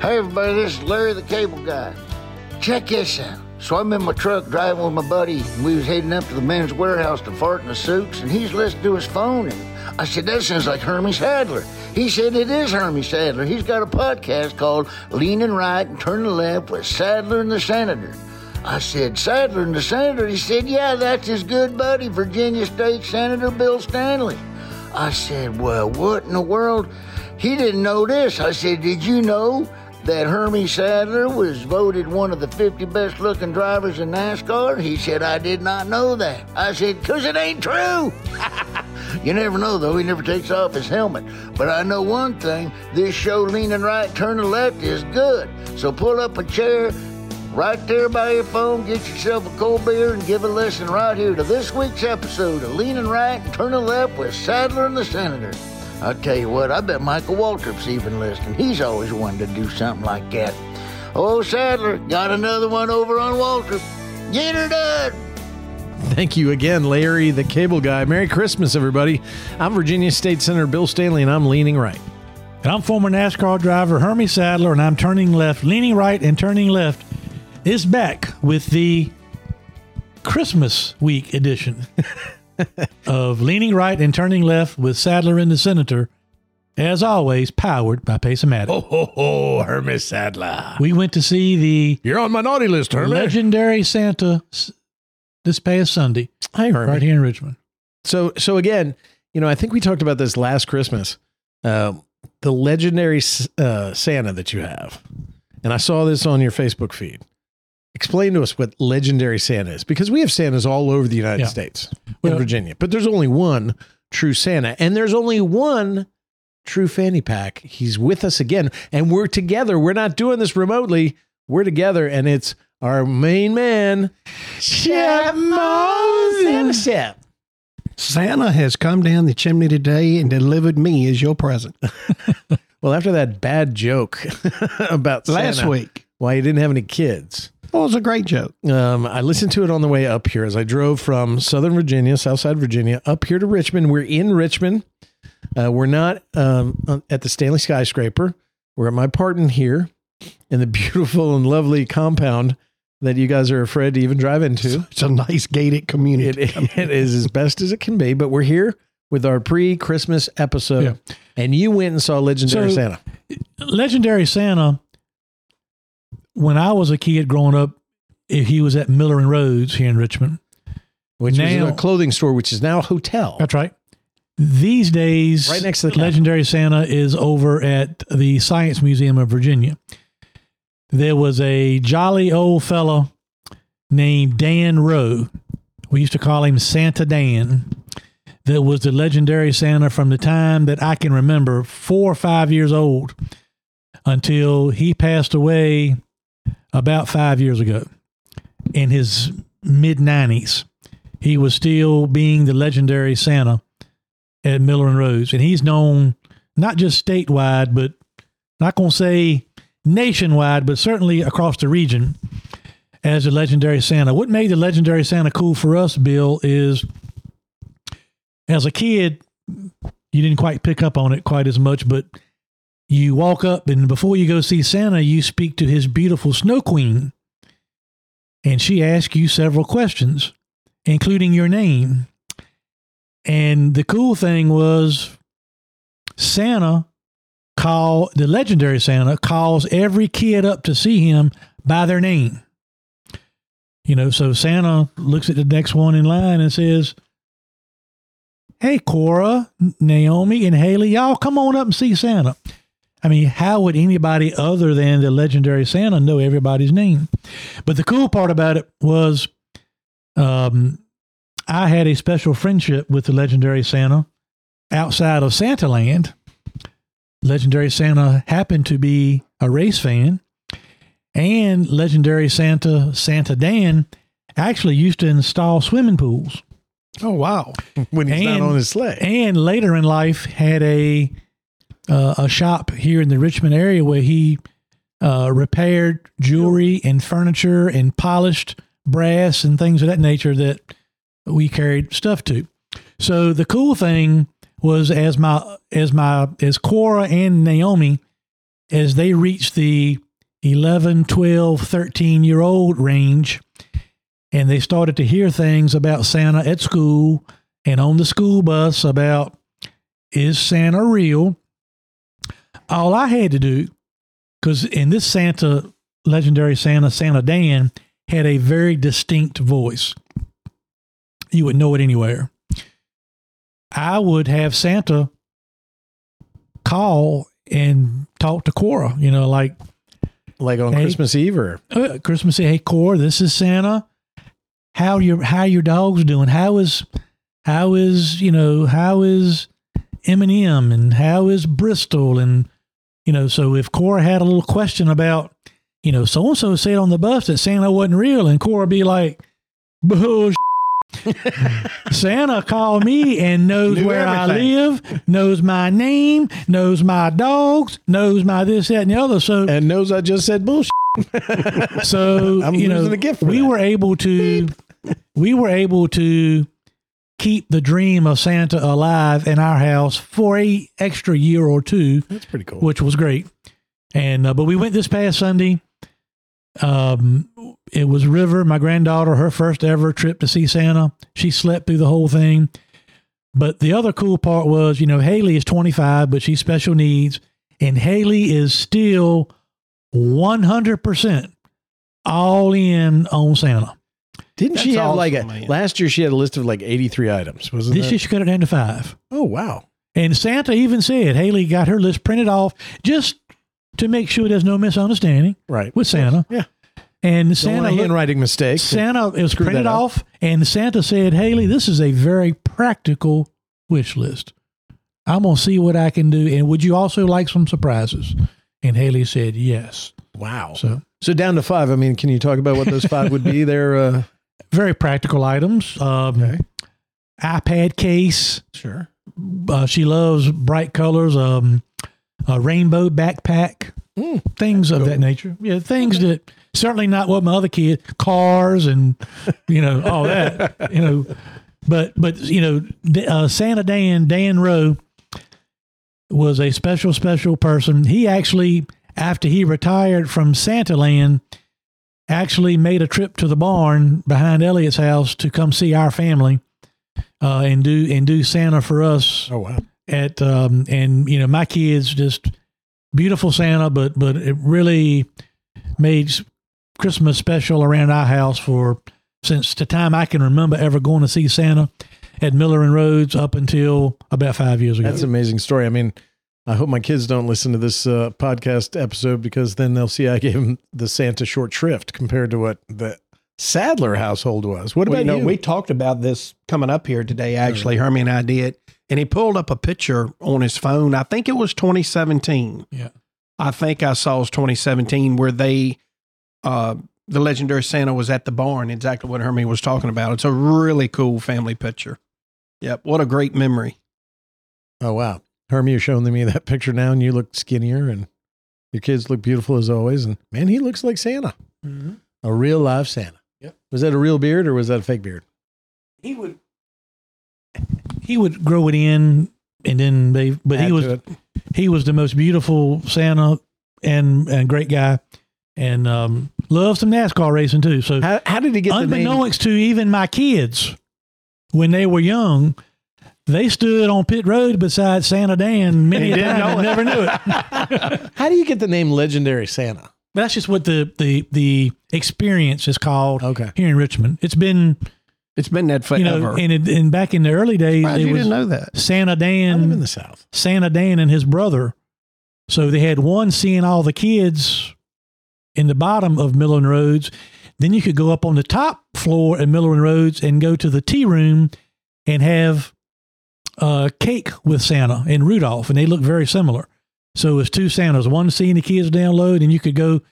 Hey everybody, this is Larry the Cable Guy. Check this out. So I'm in my truck driving with my buddy, and we was heading up to the men's warehouse to fart in the suits, and he's listening to his phone. And I said, that sounds like Hermie Sadler. He said it is Hermie Sadler. He's got a podcast called Leaning Right and Turning Left with Sadler and the Senator. I said, Sadler and the Senator? He said, yeah, that's his good buddy, Virginia State Senator Bill Stanley. I said, well, what in the world? He didn't know this. I said, did you know that Hermie Sadler was voted one of the 50 best looking drivers in NASCAR? He said, I did not know that. I said, because it ain't true. you never know, though. He never takes off his helmet. But I know one thing this show, Leaning Right, Turning Left, is good. So pull up a chair right there by your phone, get yourself a cold beer, and give a listen right here to this week's episode of Leaning Right and Turning Left with Sadler and the Senator. I'll tell you what, I bet Michael Waltrip's even listening. He's always wanted to do something like that. Oh, Sadler, got another one over on Waltrip. Get her done. Thank you again, Larry, the cable guy. Merry Christmas, everybody. I'm Virginia State Senator Bill Stanley, and I'm leaning right. And I'm former NASCAR driver Hermie Sadler, and I'm turning left, leaning right, and turning left. Is back with the Christmas week edition of Leaning Right and Turning Left with Sadler and the Senator. As always, powered by Pacematic. Oh, ho, ho, Hermes Sadler. We went to see the You're on my naughty list, Hermes. legendary Santa s- this past Sunday Hi, Hermes. right here in Richmond. So, so again, you know, I think we talked about this last Christmas. Uh, the legendary uh, Santa that you have, and I saw this on your Facebook feed. Explain to us what legendary Santa is, because we have Santas all over the United Yeah. States Well- in Virginia, but there's only one true Santa, and there's only one true fanny pack. He's with us again, and we're together. We're not doing this remotely. We're together, and it's our main man, Shep Moses. Shep. Santa has come down the chimney today and delivered me as your present. Well, after that bad joke about Last Santa, week. Why he didn't have any kids, Well, it was a great joke. um, I listened to it on the way up here as I drove from Southern Virginia, Southside Virginia, up here to Richmond. We're in Richmond. Uh, we're not um, at the Stanley Skyscraper. We're at my apartment here in the beautiful and lovely compound that you guys are afraid to even drive into. It's a nice gated community. It, it is as best as it can be, but we're here with our pre-Christmas episode, and you went and saw Legendary So- Santa. Legendary Santa, when I was a kid growing up, eh, he was at Miller and Rhodes here in Richmond. which Now- was a clothing store, which is now a hotel. That's right. These days, Right next to the. Legendary Santa is over at the Science Museum of Virginia. There was a jolly old fellow named Dan Rowe. We used to call him Santa Dan. That was the legendary Santa from the time that I can remember, four or five years old, until he passed away about five years ago in his mid 90s. He was still being the legendary Santa at Miller and Rhodes. And he's known not just statewide, but not going to say nationwide, but certainly across the region as the legendary Santa. What made the legendary Santa cool for us, Bill, is as a kid, you didn't quite pick up on it quite as much, but you walk up and before you go see Santa, you speak to his beautiful snow queen. And she asks you several questions, including your name. And the cool thing was Santa call the legendary Santa calls every kid up to see him by their name. You know, so Santa looks at the next one in line and says, Hey, Cora, Naomi, and Haley, y'all come on up and see Santa. I mean, how would anybody other than the legendary Santa know everybody's name? But the cool part about it was um, I had a special friendship with the legendary Santa outside of Santa Land. Legendary Santa happened to be a race fan, and legendary Santa, Santa Dan, actually used to install swimming pools. Oh, wow. when he's And- not on his sleigh. And later in life, had a uh, a shop here in the Richmond area where he uh, repaired jewelry and furniture and polished brass and things of that nature that we carried stuff to. So the cool thing was as my as my as Cora and Naomi as they reached the 11, 12, 13 year old range, and they started to hear things about Santa at school and on the school bus about is Santa real? All I had to do, because in this Santa, legendary Santa, Santa Dan, had a very distinct voice. You would know it anywhere. I would have Santa call and talk to Cora, you know, like Like on Hey. Christmas Eve or uh, Christmas. Eve. Hey, Cora, this is Santa. How your how your dogs doing? How is how is you know how is Eminem and how is Bristol and you know so if Cora had a little question about you know so and so said on the bus that Santa wasn't real and Cora be like bullshit. Santa called me and knows Knew where I live, knows my name, knows my dogs, knows my this, that, and the other. So and knows I just said bullshit. so I'm you know, a gift we that. were able to, we were able to keep the dream of Santa alive in our house for a extra year or two, That's pretty cool. which was great. And uh, but we went this past Sunday. Um, it was River, my granddaughter, her first ever trip to see Santa. She slept through the whole thing. But the other cool part was, you know, Haley is 25, but she's special needs, and Haley is still 100% all in on Santa. Didn't she That's have like a man. last year? She had a list of like eighty three items. Wasn't This that? year she cut it down to five. oh wow! And Santa even said Haley got her list printed off just to make sure there's no misunderstanding Right with Santa. Yeah. And Don't Santa handwriting mistake. Santa it was printed off, and Santa said, "Haley, this is a very practical wish list. I'm gonna see what I can do, and would you also like some surprises?" And Haley said, "Yes." Wow. So, So down to five. I mean, can you talk about what those five would be? There. Uh, very practical items. Um, Okay. iPad case. sure. Uh, she loves bright colors. Um, a rainbow backpack. Mm, things of that nature. Yeah, things that certainly not what my other kid cars and you know all that. You know, but but you know, uh, Santa Dan Dan Rowe was a special special person. He actually after he retired from Santa Land actually made a trip to the barn behind Elliot's house to come see our family uh, and do and do Santa for us Oh wow. at um and you know my kids just beautiful Santa but but it really made Christmas special around our house for since the time I can remember ever going to see Santa at Miller and Rhodes up until about five years ago. That's an amazing story. I mean, I hope my kids don't listen to this uh, podcast episode because then they'll see I gave them the Santa short shrift compared to what the Sadler household was. What about you you? know, we talked about this coming up here today. Actually, Hermie and I did, and he pulled up a picture on his phone. I think it was 2017. Yeah. I think I saw it was 2017 where they, uh, the legendary Santa was at the barn. Exactly what Hermie was talking about. It's a really cool family picture. Yep, what a great memory. oh wow, Hermie, you're showing me that picture now, and you look skinnier, and your kids look beautiful as always. And man, he looks like Santa, a real live Santa. Yep. Was that a real beard or was that a fake beard? he would he would grow it in and then they but Add he was he was the most beautiful Santa and and great guy and um loved some NASCAR racing too. So How, how did he get the name? unbeknownst to even my kids when they were young, they stood on pit road beside Santa Dan many a didn't time know and it. never knew it. How do you get the name Legendary Santa? That's just what the the the experience is called Okay. here in Richmond. It's been It's been that forever. you know and it, and back in the early days Surprised it you was didn't know that. Santa Dan. I Dan live in the South. Santa Dan and his brother. So they had one seeing all the kids in the bottom of Miller and Rhodes. Then you could go up on the top floor at Miller and Rhodes and go to the tea room and have uh, cake with Santa and Rudolph, and they look very similar. So it was two Santas, one seeing the kids download, and you could go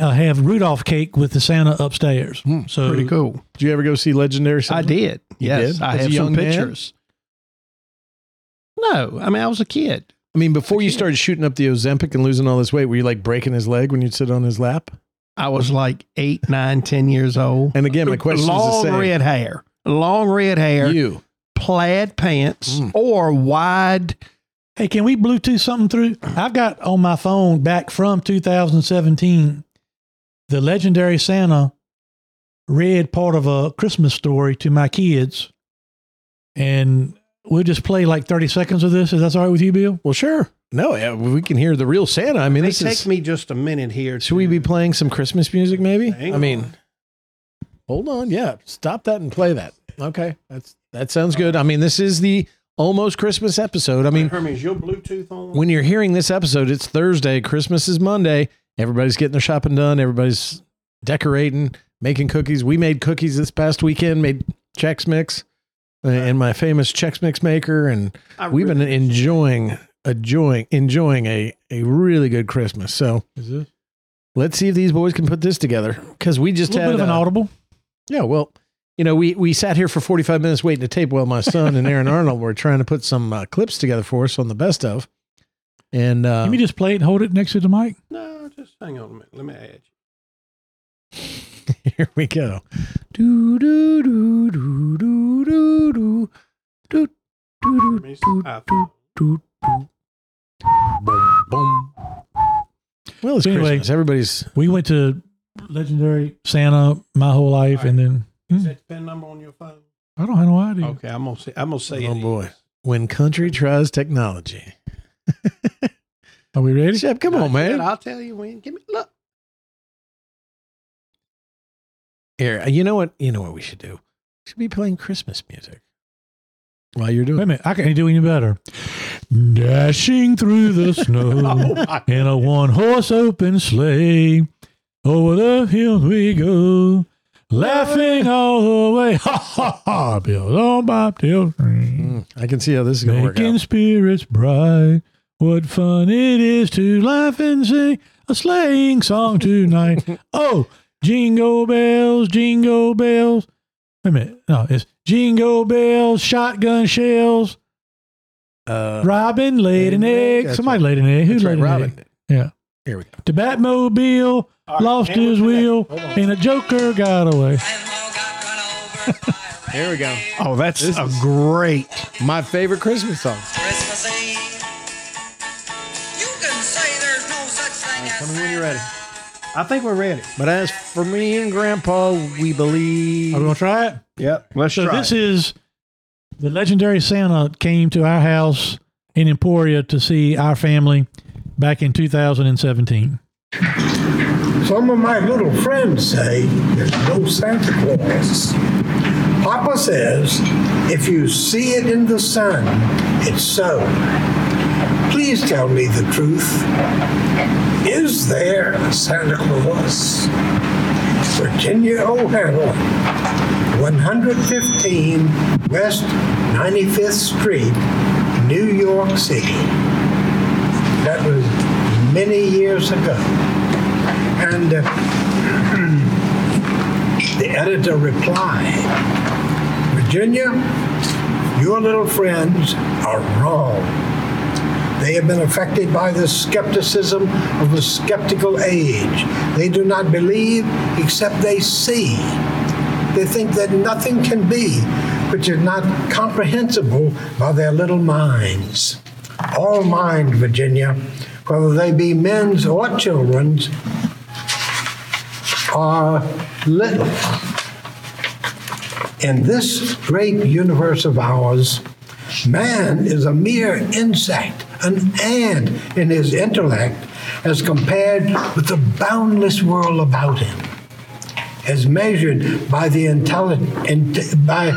uh, have Rudolph cake with the Santa upstairs. Hmm, so Pretty cool. Did you ever go see Legendary Santa? I did. You Yes, did? I As have young some man? pictures. No, I mean I was a kid. I mean, before you kid. started shooting up the Ozempic and losing all this weight, were you like breaking his leg when you'd sit on his lap? I was like eight, nine, ten years old. And again, my question long is the same. red hair, long red hair, You. Plaid pants, Mm. or wide Hey, can we Bluetooth something through? I've got on my phone back from 2017 the legendary Santa read part of a Christmas story to my kids. And we'll just play like 30 seconds of this. Is that all right with you, Bill? Well, sure. No, yeah, we can hear the real Santa. I mean, It this take is. me just a minute here. Should we be playing some Christmas music, maybe? Hang I mean, hold on. Yeah, stop that and play that. Okay, that's that sounds good. I mean, this is the almost Christmas episode. I mean, Hermes, your Bluetooth on? when you're hearing this episode, it's Thursday. Christmas is Monday. Everybody's getting their shopping done. Everybody's decorating, making cookies. We made cookies this past weekend. Made Chex Mix uh, in my famous Chex Mix maker, and I we've been enjoying enjoying enjoying a a really good Christmas. So Is this let's see if these boys can put this together because we a just little had bit of an uh, audible? yeah. Well, you know, we we sat here for forty five minutes waiting to tape while my son and Aaron Arnold were trying to put some uh, clips together for us on the best of, and uh, Let me just play it hold it next to the mic. No, just hang on a minute. Let me add you. here we go. Do do do do do do do do do Hermes, do iPhone. do do do. Boom boom. Well, it's So anyway- Christmas. Everybody's We went to legendary Santa my whole life, and then Is hmm, that the pin number on your phone? I don't have no idea. Okay, I'm gonna say. I'm gonna say. Oh, it boy. is. when country tries technology. Are we ready? Shep, come Not on, man. I'll tell you when. Give me look. Here, you know what? You know what we should do? We should be playing Christmas music while you're doing. Wait a minute, I can't do any better. Dashing through the snow Oh, in a one horse open sleigh. Over the hills we go, laughing all the way. Ha ha ha! Bills on bobtail Mm, I can see how this is going to work making spirits bright. What fun it is to laugh and sing a sleighing song tonight. oh, jingle bells, jingle bells. Wait a minute. No, it's jingle bells, shotgun shells. Uh, Robin laid an egg. Somebody right. laid an egg. Who that's laid right, an Robin. egg? Yeah. Here we go. The Batmobile All right, lost his wheel, and a Joker got away. Here we go. Oh, that's This a great. My favorite Christmas song. Christmas Eve. You can say there's no such thing as Tell me when you're ready. I think we're ready. But as for me and Grandpa, we believe. Are we gonna try it? Yep. Let's So try. this it. is the legendary Santa came to our house in Emporia to see our family back in 2017. Some of my little friends say there's no Santa Claus. Papa says if you see it in the sun, it's so. Please tell me the truth. Is there a Santa Claus? Virginia O'Hanlon, 115 West 95th Street, New York City. Many years ago. And uh, the editor replied, Virginia, your little friends are wrong. They have been affected by the skepticism of the skeptical age. They do not believe except they see. They think that nothing can be which is not comprehensible by their little minds. All mind, Virginia, whether they be men's or children's, are little. In this great universe of ours, man is a mere insect, an ant in his intellect as compared with the boundless world about him, as measured by the by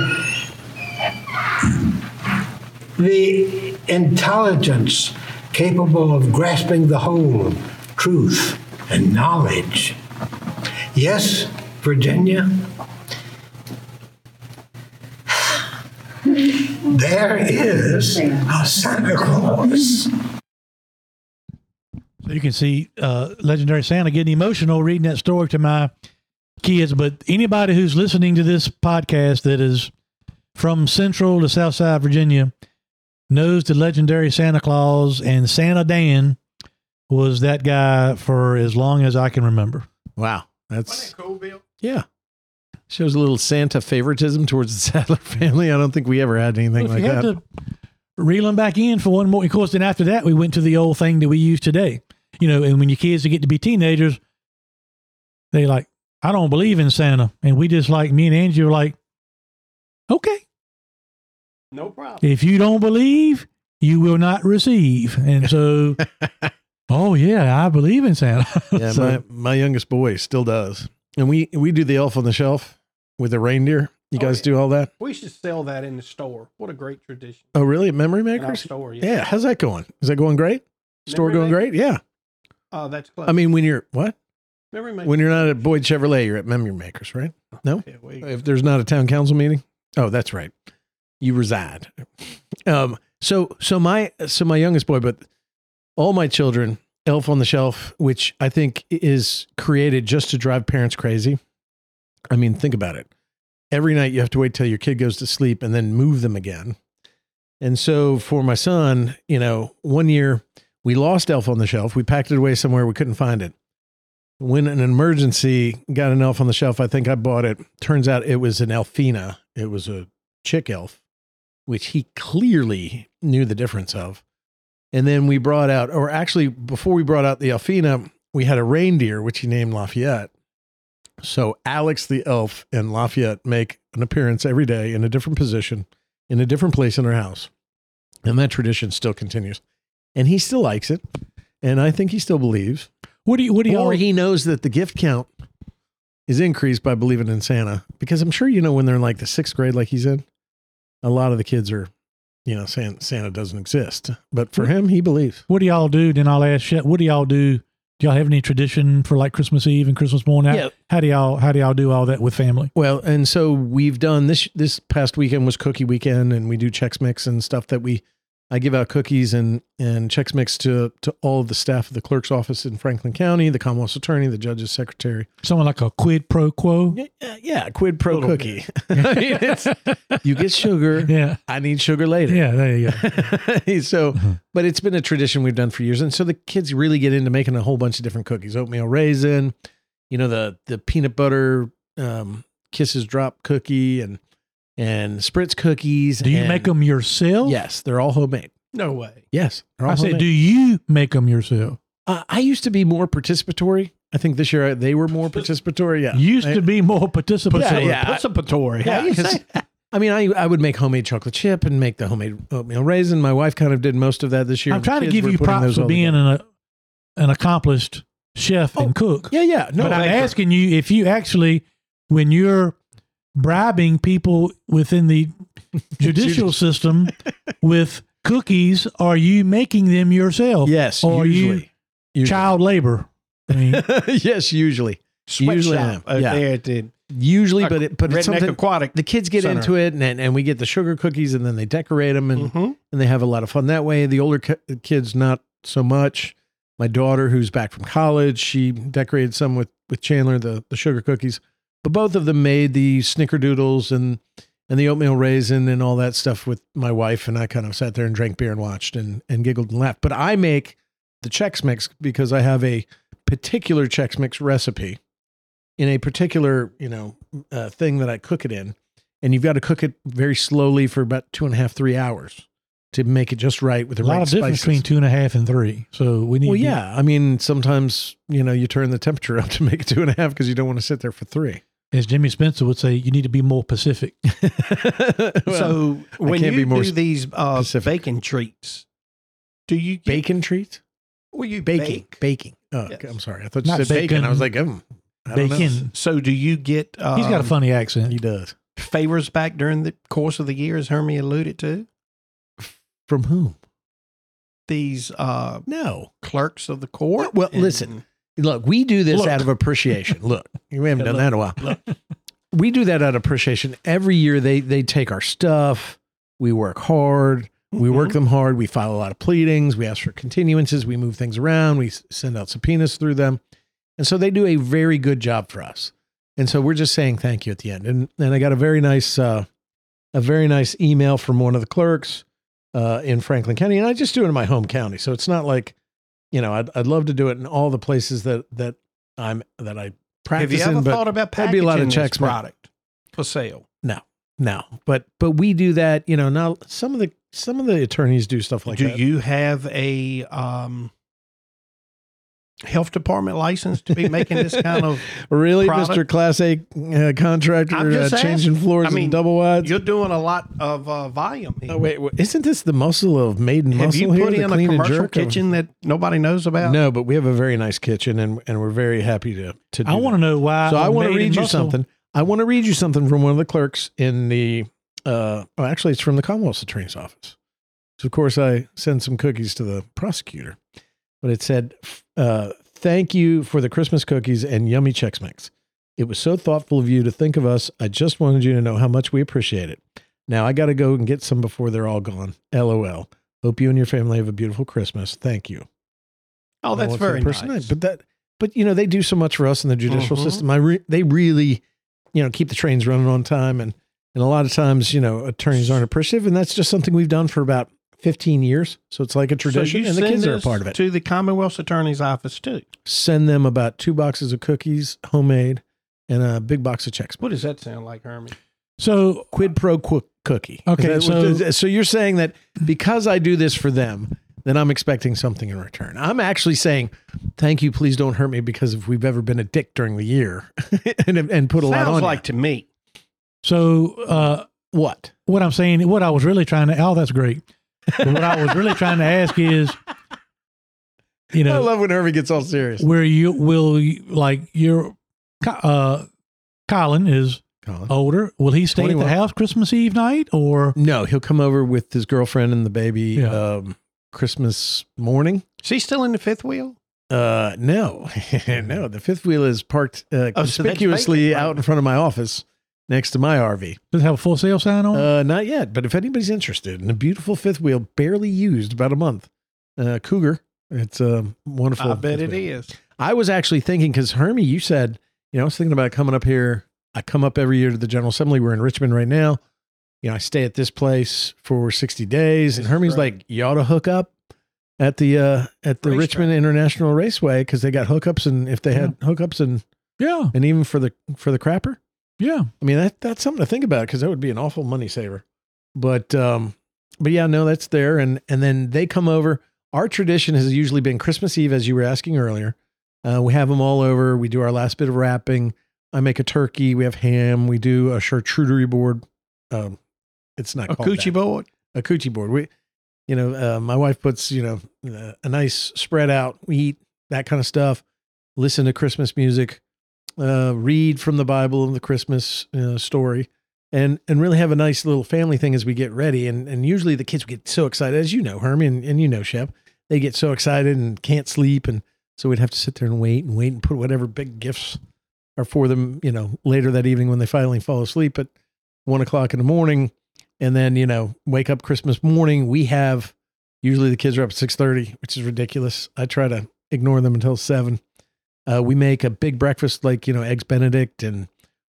the intelligence capable of grasping the whole truth and knowledge. Yes, Virginia. There is a Santa Claus. So you can see uh, legendary Santa getting emotional reading that story to my kids. But anybody who's listening to this podcast that is from Central to South Side Virginia knows the legendary Santa Claus and Santa Dan was that guy for as long as I can remember. Wow. That's, that cool, Bill? yeah. Shows a little Santa favoritism towards the Sadler family. I don't think we ever had anything if like you had that. to reel them back in for one more. Of course, then after that, we went to the old thing that we use today. You know, and when your kids get to be teenagers, they like, I don't believe in Santa, and we just like me and Angie were like, okay, No problem. if you don't believe, you will not receive. And so, oh yeah, I believe in Santa. Yeah, So- my, my youngest boy still does. And we we do the elf on the shelf with the reindeer. You Oh, guys yeah. do all that? We should sell that in the store. What a great tradition. Oh, really? Memory Makers? store, Yeah. How's that going? Is that going great? Store Memory going great? Yeah. Oh, that's close. I mean, when you're what? Memory Maker. When you're not at Boyd Chevrolet, you're at Memory Makers, right? Oh, no. Yeah, If there's not a town council meeting, oh, that's right. You reside. Um. So so my so my youngest boy, but all my children, Elf on the Shelf, which I think is created just to drive parents crazy. I mean, think about it. Every night you have to wait till your kid goes to sleep and then move them again. And so for my son, you know, one year we lost Elf on the Shelf. We packed it away somewhere. We couldn't find it. When an emergency got an elf on the shelf, I think I bought it. Turns out it was an Elfina. It was a chick elf, which he clearly knew the difference of. And then we brought out, or actually, before we brought out the Elfina, we had a reindeer, which he named Lafayette. So Alex the elf and Lafayette make an appearance every day in a different position, in a different place in our house. And that tradition still continues. And he still likes it. And I think he still believes. what do you? What do y'all? Or he knows that the gift count is increased by believing in Santa. Because I'm sure you know when they're in like the sixth grade, like he's in, a lot of the kids are, you know, saying Santa doesn't exist. But for him, he believes. What do y'all do? Then I'll ask. What do y'all do? Do y'all have any tradition for like Christmas Eve and Christmas morning? How, Yeah. how do y'all how do y'all do all that with family? Well, and so we've done this this past weekend was cookie weekend and we do Chex Mix and stuff that we I give out cookies and and Chex Mix to to all of the staff of the clerk's office in Franklin County, the Commonwealth's attorney, the judge's secretary. Something like a quid pro quo. Yeah, yeah, yeah quid pro Little cookie. I mean, it's, you get sugar. Yeah, I need sugar later. yeah. There you go. so, Mhm. but it's been a tradition we've done for years, and so the kids really get into making a whole bunch of different cookies: oatmeal raisin, you know, the the peanut butter um, kisses drop cookie, and and spritz cookies. Do you and- make them yourself? Yes, they're all homemade. no way. Yes, they're all I said, homemade. do you make them yourself? uh, I used to be more participatory. I think this year they were more participatory. Yeah, Used I- to be more participatory. Yeah, yeah. Participatory. Yeah, How you 'cause- say that? I mean, I I would make homemade chocolate chip and make the homemade oatmeal raisin. My wife kind of did most of that this year. I'm The trying to kids give were you putting props those for all being together. an, an accomplished chef Oh, and cook. Yeah, yeah. No, but I'm asking you if you actually, when you're bribing people within the judicial system with cookies, are you making them yourself? Yes, Or you usually. Usually. Child labor. I mean, yes, usually. Usually I am. Sweatshop out Yeah. there at the Usually, but it, but it's Redneck something Aquatic. the kids get Center. into it, and and we get the sugar cookies, and then they decorate them, and Mhm. and they have a lot of fun that way. The older ki- kids, not so much. My daughter, who's back from college, she decorated some with with Chandler the the sugar cookies, but both of them made the snickerdoodles and and the oatmeal raisin and all that stuff with my wife, and I kind of sat there and drank beer and watched and and giggled and laughed. But I make the Chex Mix because I have a particular Chex Mix recipe in a particular you know uh, thing that I cook it in, and you've got to cook it very slowly for about two and a half three hours to make it just right with the a lot right of difference between two and a half and three. So we need well, yeah, I mean sometimes you know you turn the temperature up to make it two and a half because you don't want to sit there for three. As Jimmy Spencer would say, you need to be more Pacific. Well, so when can't you be more do these uh, specific. bacon treats, do you get, bacon treats, Well, you baking, bake. baking. Oh, Yes. okay, I'm sorry, I thought you Not said bacon. bacon. I was like, um, I don't know. Bacon. So do you get? Um, He's got a funny accent. He does. favors back during the course of the year, as Hermie alluded to. From whom? These uh, No. clerks of the court. Well, and- listen. Look, we do this Look. out of appreciation. Look, we haven't Yeah, done that in a while. Look. We do that out of appreciation. Every year they they take our stuff. We work hard. We work Mhm. them hard. We file a lot of pleadings. We ask for continuances. We move things around. We send out subpoenas through them. And so they do a very good job for us. And so we're just saying thank you at the end. And and I got a very nice uh, a very nice email from one of the clerks uh, in Franklin County. And I just do it in my home county. So it's not like, you know, I'd, I'd love to do it in all the places that that I'm that I practice Have you ever in. Thought about that'd be a lot of packaging this checks, product for sale? no, but but we do that. You know, now some of the some of the attorneys do stuff like Do that. Do you have a um, health department license to be making this kind of? really, product? Mr. Class A uh, contractor, uh, just changing floors I mean, and double wides? You're doing a lot of uh, volume. Here. Oh, wait, wait, isn't this the muscle of maiden have muscle you here? put the in a commercial jerk of- kitchen that nobody knows about? No, but we have a very nice kitchen, and and we're very happy to to. Do I want to know why. So I want to read you Muscle- something. I want to read you something from one of the clerks in the. Uh, oh, actually, it's from the Commonwealth's attorney's office. So of course, I send some cookies to the prosecutor, but it said, uh, "Thank you for the Christmas cookies and yummy Chex Mix. It was so thoughtful of you to think of us. I just wanted you to know how much we appreciate it. Now I got to go and get some before they're all gone. LOL. Hope you and your family have a beautiful Christmas. Thank you." Oh, that's very nice. But that, but you know, they do so much for us in the judicial Mhm. system. I re- they really, you know, keep the trains running on time, and and a lot of times, you know, attorneys aren't appreciative, and that's just something we've done for about fifteen years. So it's like a tradition, so you and the send kids are a part of it. To the Commonwealth's attorney's office too. Send them about two boxes of cookies, homemade, and a big box of checks. What does that sound like, Hermie? So Quid pro quo cookie. Okay, Is so- so you're saying that because I do this for them, then I'm expecting something in return. I'm actually saying, thank you. Please don't hurt me because if we've ever been a dick during the year and, and put a lot Sounds on like you. to me. so uh, what? what I'm saying, what I was really trying to. Oh, that's great. But what I was really trying to ask is, you know, I love when Hermie gets all serious. where you will you, like your uh, Colin is Colin. older. Will he stay at the house Christmas Eve night or? No, he'll come over with his girlfriend and the baby Yeah. um, Christmas morning. Is he still in the fifth wheel? Uh, no, no. The fifth wheel is parked uh, Oh, so conspicuously vacant, right. out in front of my office next to my RV. Does it have a full sale sign on? Uh, not yet, but if anybody's interested in a beautiful fifth wheel, barely used, about a month, uh, Cougar. It's a wonderful. I bet fifth it wheel. is. I was actually thinking because Hermie, you said, you know, I was thinking about coming up here. I come up every year to the General Assembly. We're in Richmond right now. You know, I stay at this place for sixty days, and Hermie's great. like, you ought to hook up at the uh at the Racetrack. Richmond International Raceway because they got hookups, and if they had hookups, and yeah, and even for the for the crapper. Yeah. I mean, that that's something to think about because that would be an awful money saver. But um, but yeah, no, that's there, and and then they come over. Our tradition has usually been Christmas Eve, as you were asking earlier. Uh, we have them all over. We do our last bit of wrapping. I make a turkey. We have ham. We do a charcuterie board. Um, it's not A called coochie that. board. A coochie board. We, you know, uh, my wife puts you know uh, a nice spread out. We eat that kind of stuff. Listen to Christmas music uh, read from the Bible and the Christmas uh, story, and and really have a nice little family thing as we get ready. And and usually the kids get so excited, as you know, Hermie, and, and you know, Shep, they get so excited and can't sleep, and so we'd have to sit there and wait and wait and put whatever big gifts are for them, you know, later that evening when they finally fall asleep at one o'clock in the morning, and then you know wake up Christmas morning. We have usually the kids are up at six thirty, which is ridiculous. I try to ignore them until seven. Uh, we make a big breakfast like you know eggs Benedict and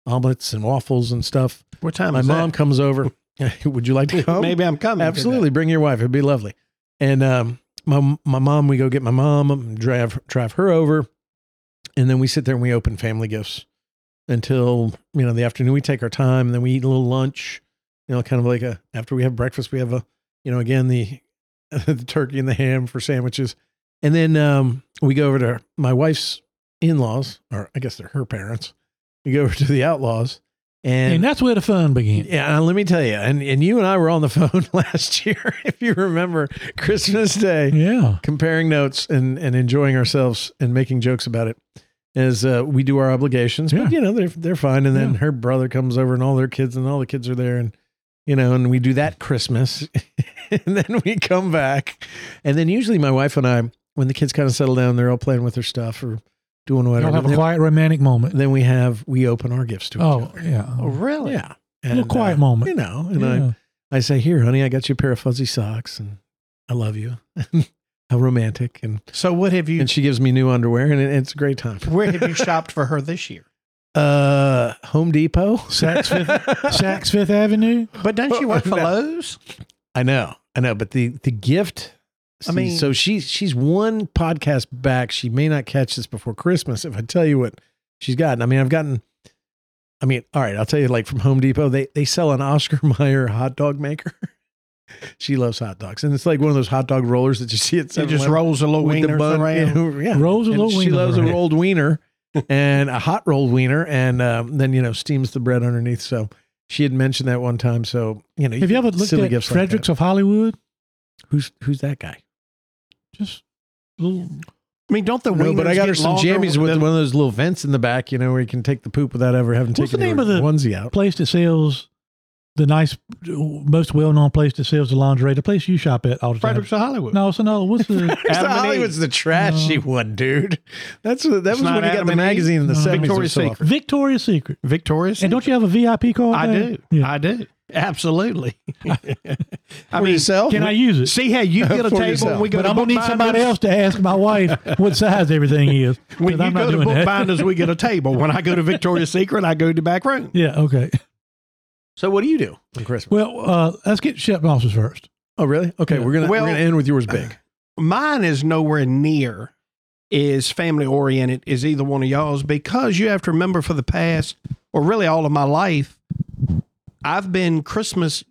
omelets and waffles and stuff. What time My mom that? comes over. Would you like to come? Maybe I'm coming. Absolutely, bring your wife. It'd be lovely. And um, my my mom, we go get my mom, drive drive her over, and then we sit there and we open family gifts until you know the afternoon. We take our time, and then we eat a little lunch. You know, kind of like a after we have breakfast, we have a you know again the the turkey and the ham for sandwiches, and then um, we go over to my wife's in laws, or I guess they're her parents. We go over to the outlaws, and, And that's where the fun began. yeah, and let me tell you, and, and you and I were on the phone last year, if you remember, Christmas Day, Yeah. comparing notes and, and enjoying ourselves and making jokes about it as uh, we do our obligations. Yeah. But, you know, they're, they're fine. And then Yeah. her brother comes over and all their kids and all the kids are there. And, you know, and we do that Christmas. and then we come back. And then usually my wife and I, when the kids kind of settle down, they're all playing with their stuff or doing Y'all whatever. have a quiet romantic moment. then we have, we open our gifts to each Oh, other. yeah. Oh, really? Yeah. A little quiet uh, moment. You know, and I, Yeah. I say, here, honey, I got you a pair of fuzzy socks and I love you. How romantic. And, So what have you? and she gives me new underwear and it, it's a great time. Where have you shopped for her this year? Uh, Home Depot. Saks Fifth, Saks Fifth Avenue. But don't you work for No. Lowe's? I know, I know, but the, the gift, I mean- so she's, she's one podcast back. She may not catch this before Christmas. If I tell you what she's gotten, I mean, I've gotten, I mean, all right, I'll tell you like from Home Depot, they, they sell an Oscar Mayer hot dog maker. she loves hot dogs, and it's like one of those hot dog rollers that you see at It just rolls a little with the wieners bun. around. Yeah, Rolls a And little She wieners loves a around. rolled wiener and a hot rolled wiener, and um, then you know steams the bread underneath. So she had mentioned that one time. So you know, Have you ever looked at gifts like Fredericks of Hollywood? Who's who's that guy? Just little. I mean, don't the No, but I got her some jammies with one of those little vents in the back, you know, where you can take the poop without ever having What's taken the name of the- onesie out. place that sells the nice, most well-known place that sells the lingerie. The place you shop at all the time. Fredericks of Hollywood. No, it's another. What's the? Adam and Hollywood's Eve. the trashy No. one, dude. That's what, that It's was when you got Adam the and Eve? magazine in the No. seventies. Victoria's so Secret. Victoria's Secret. Victoria's. And don't you have a VIP card? I there? do. Yeah. I do. Absolutely. I For mean, yourself? Can I use it? see how you get a table yourself. we go but to I'm gonna need somebody else to ask my wife what size everything is. 'cause When you I'm not go to bookbinders, we get a table. When I go to Victoria's Secret, I go to the back room. Yeah. Okay. So what do you do on Christmas? Well, uh, let's get Shep Moss's first. oh, really? Okay, Yeah. we're gonna Well- we're gonna end with yours big. Mine is nowhere near as family oriented as either one of y'all's because you have to remember for the past, or really all of my life, I've been Christmas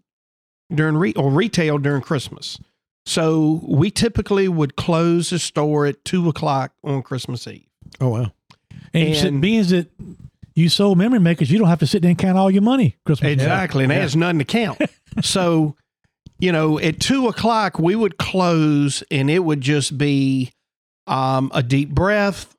during re- or retail during Christmas. So we typically would close the store at two o'clock on Christmas Eve. Oh wow. And, And- and being that you sold memory makers, you don't have to sit there and count all your money. Christmas. Exactly. And Yeah. there's nothing to count. so, you know, at two o'clock, we would close and it would just be um, a deep breath.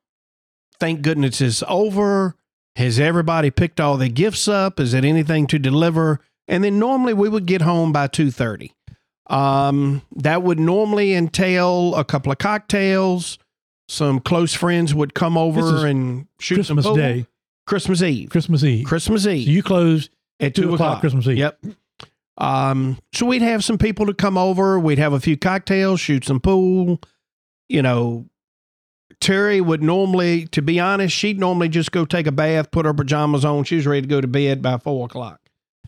Thank goodness it's over. Has everybody picked all their gifts up? Is it anything to deliver? And then normally we would get home by 2.30. Um, that would normally entail a couple of cocktails. Some close friends would come over and shoot Christmas some pool. Day, Christmas Eve. Christmas Eve. Christmas Eve So you close at two two o'clock o'clock. Christmas Eve. Yep. Um, so we'd have some people to come over. We'd have a few cocktails, shoot some pool. You know, Terry would normally, to be honest, she'd normally just go take a bath, put her pajamas on. She was ready to go to bed by four o'clock.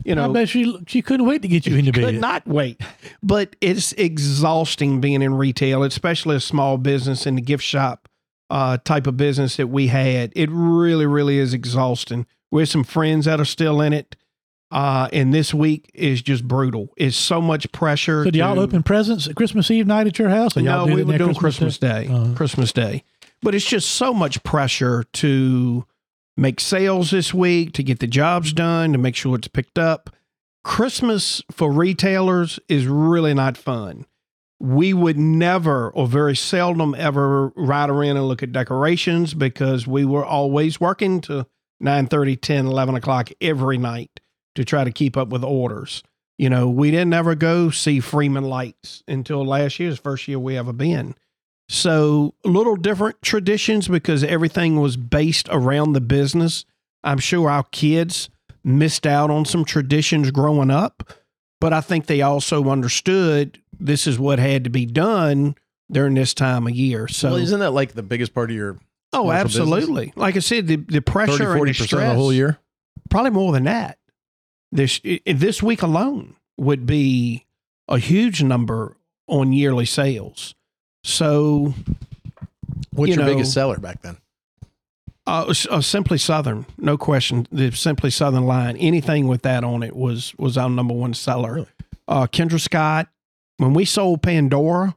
You I know, bet she she couldn't wait to get you into could bed. not wait. But it's exhausting being in retail, especially a small business in the gift shop uh, type of business that we had. It really, really is exhausting. We have some friends that are still in it. Uh, and this week is just brutal. It's so much pressure. So do y'all to- open presents at Christmas Eve night at your house? Or y'all no, we were doing do Christmas Day. Uh-huh. Christmas Day. But it's just so much pressure to make sales this week, to get the jobs done, to make sure it's picked up. Christmas for retailers is really not fun. We would never or very seldom ever ride around and look at decorations because we were always working to 9 30 10, 11 o'clock every night to try to keep up with orders. You know, we didn't ever go see Freeman Lights until last year's first year we ever been. So, little different traditions because everything was based around the business. I'm sure our kids missed out on some traditions growing up, but I think they also understood this is what had to be done during this time of year. So, well, isn't that like the biggest part of your oh, absolutely. Like I said, the, the 30, pressure and the stress, the whole year? probably more than that. This this week alone would be a huge number on yearly sales. So, What's You your know- biggest seller back then? Uh, uh, Simply Southern, no question. The Simply Southern line, anything with that on it was was our number one seller. Really? Uh, Kendra Scott, when we sold Pandora,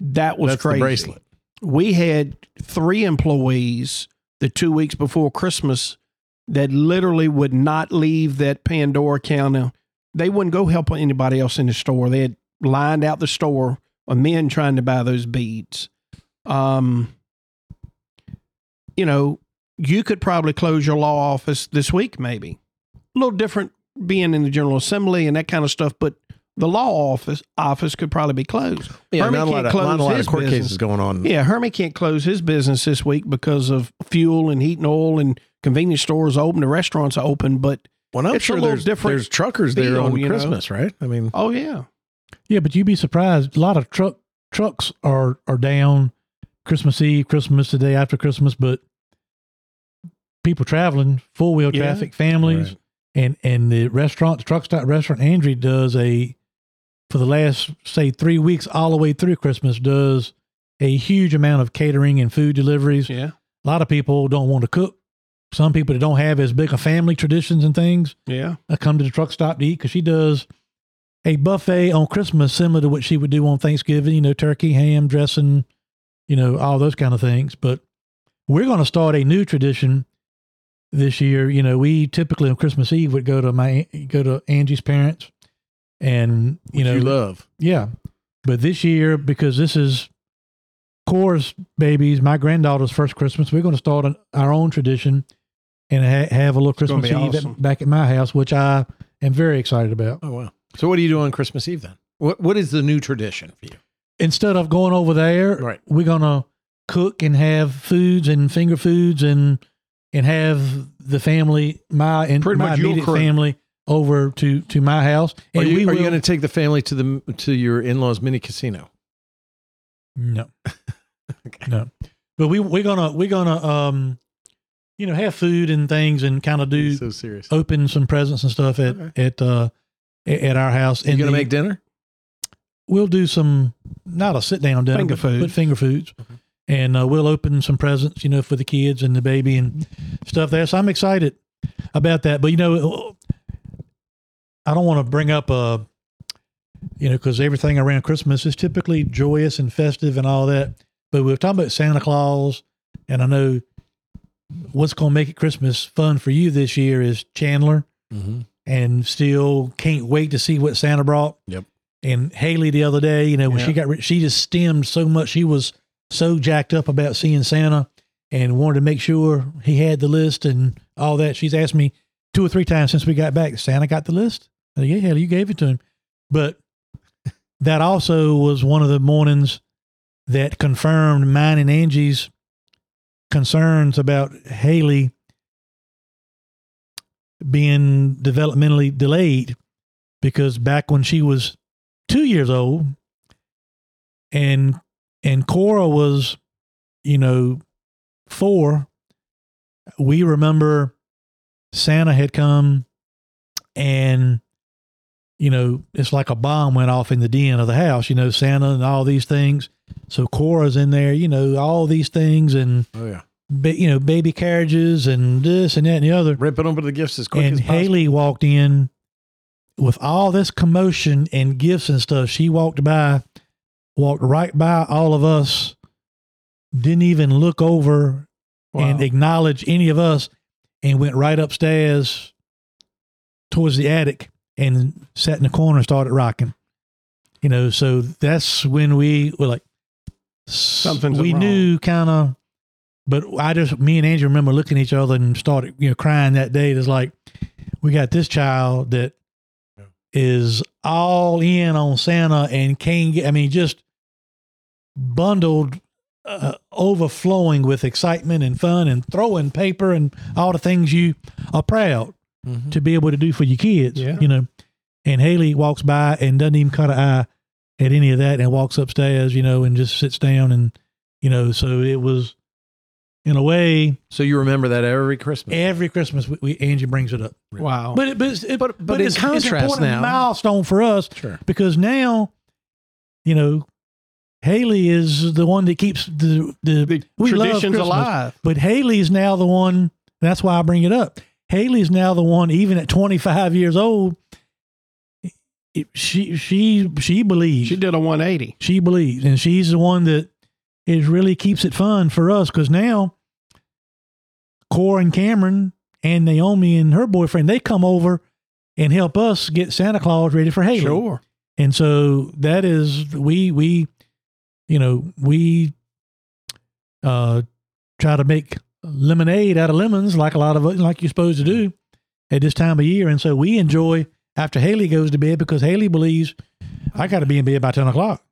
that was That's the crazy. bracelet. we had three employees the two weeks before Christmas that literally would not leave that Pandora counter. They wouldn't go help anybody else in the store. They had lined out the store of men trying to buy those beads. Um, you know, you could probably close your law office this week, maybe. A little different being in the General Assembly and that kind of stuff, but the law office office could probably be closed. Yeah, Hermie not a lot can't of, close not a lot of his court business. cases going on. Yeah, Hermie can't close his business this week because of fuel and heat and oil and convenience stores open, the restaurants are open. But Well, I'm It's a sure little there's, different there's truckers there feel, on you know? Christmas, right? I mean, oh yeah, Yeah, but you'd be surprised. A lot of truck trucks are are down Christmas Eve, Christmas the day after Christmas, but people traveling, four wheel Yeah. traffic, families, Right. and and the restaurant, the truck stop restaurant, Andrea does a for the last say three weeks all the way through Christmas does a huge amount of catering and food deliveries. yeah, A lot of people don't want to cook. Some people that don't have as big a family traditions and things yeah. uh, come to the truck stop to eat because she does a buffet on Christmas similar to what she would do on Thanksgiving. You know, turkey, ham, dressing, you know, all those kind of things. But we're going to start a new tradition this year. You know, we typically on Christmas Eve would go to my go to Angie's parents, and you You know, you love. yeah. But this year, because this is Cora's babies, my granddaughter's first Christmas, we're going to start an, our own tradition and ha- have a little Christmas Eve awesome. at, back at my house, which I am very excited about. Oh wow. So what do you do on Christmas Eve then? What What is the new tradition for you? Instead of going over there, Right. we're going to cook and have foods and finger foods and and have the family, my and Pretty my immediate family over to to my house. Are And you, we are will, you going to take the family to the to your in laws mini casino? No. Okay. No. But we we're gonna we're gonna um you know have food and things and kind of do so serious. open some presents and stuff at Okay. at uh at our house. you And going to the- make dinner? we'll do some not a sit down dinner, Finger but, food. but finger foods. Okay. And uh, we'll open some presents, you know, for the kids and the baby and stuff there. So I'm excited about that. But you know, I don't want to bring up a, you know, because everything around Christmas is typically joyous and festive and all that. But we're talking about Santa Claus, and I know what's going to make it Christmas fun for you this year is Chandler Mm-hmm. and still can't wait to see what Santa brought. Yep. And Haley the other day, you know, when she got she just stemmed so much. She was so jacked up about seeing Santa and wanted to make sure he had the list and all that. She's asked me two or three times since we got back, Santa got the list? Said, yeah, Haley, you gave it to him. But that also was one of the mornings that confirmed mine and Angie's concerns about Haley being developmentally delayed because back when she was two years old and and Cora was, you know, four, we remember Santa had come and you know, it's like a bomb went off in the den of the house, you know, Santa and all these things. So Cora's in there, you know, all these things and Oh yeah. ba- you know, baby carriages and this and that and the other Rip it open the gifts as quick and as possible. Haley walked in with all this commotion and gifts and stuff. She walked by, walked right by all of us, didn't even look over and acknowledge any of us, and went right upstairs towards the attic and sat in the corner and started rocking. You know, so that's when we were like, something we wrong. knew kind of, but I just, me and Angie remember looking at each other and started, you know, crying that day. It's like, we got this child that is all in on Santa and can't get, I mean, just bundled, uh, overflowing with excitement and fun and throwing paper and all the things you are proud Mhm. to be able to do for your kids, Yeah. you know. And Haley walks by and doesn't even cut an eye at any of that and walks upstairs, you know, and just sits down and, you know, so it was, in a way, So you remember that every Christmas. every Christmas we, we Angie brings it up. Wow. But it, but it's, it, But- but in it's, contrast it's an important now- milestone for us Sure. because now, you know, Haley is the one that keeps the the, the we love tradition's Christmas, alive. But Haley is now the one. That's why I bring it up. Haley is now the one, even at 25 years old. she she she believes She did a 180. she believes, and she's the one that is really keeps it fun for us because now Cora and Cameron and Naomi and her boyfriend they come over and help us get Santa Claus ready for Haley. Sure. And so that is we we you know we uh try to make lemonade out of lemons like a lot of like you're supposed to do at this time of year. And so we enjoy after Haley goes to bed because Haley believes I got to be in bed by ten o'clock.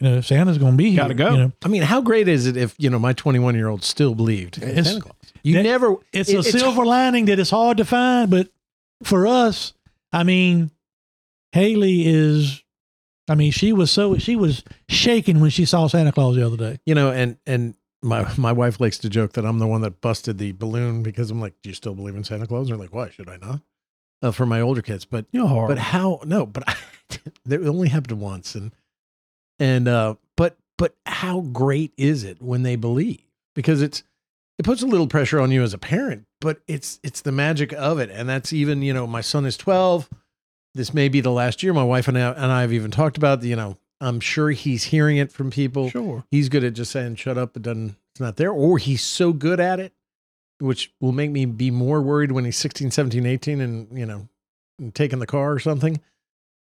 You know, Santa's going to be here. Gotta go. You know, I mean, how great is it if you know my 21 year old still believed in It's- Santa Claus? You that- never. it's it- a silver lining that is hard to find, but for us, I mean, Haley is. I mean, she was so she was shaking when she saw Santa Claus the other day. you know, and and my my wife likes to joke that I'm the one that busted the balloon because I'm like, do you still believe in Santa Claus? And they're like, why should I not? Uh, for my older kids, but You're hard. but how? No, but I, it only happened once, and and uh, but but how great is it when they believe? Because it's it puts a little pressure on you as a parent, but it's it's the magic of it, and that's even you know my son is twelve. This may be the last year. My wife and I, and I have even talked about, you know, I'm sure he's hearing it from people. Sure. He's good at just saying, shut up, it doesn't, it's not there. Or he's so good at it, which will make me be more worried when he's 16, 17, 18 and, you know, taking the car or something.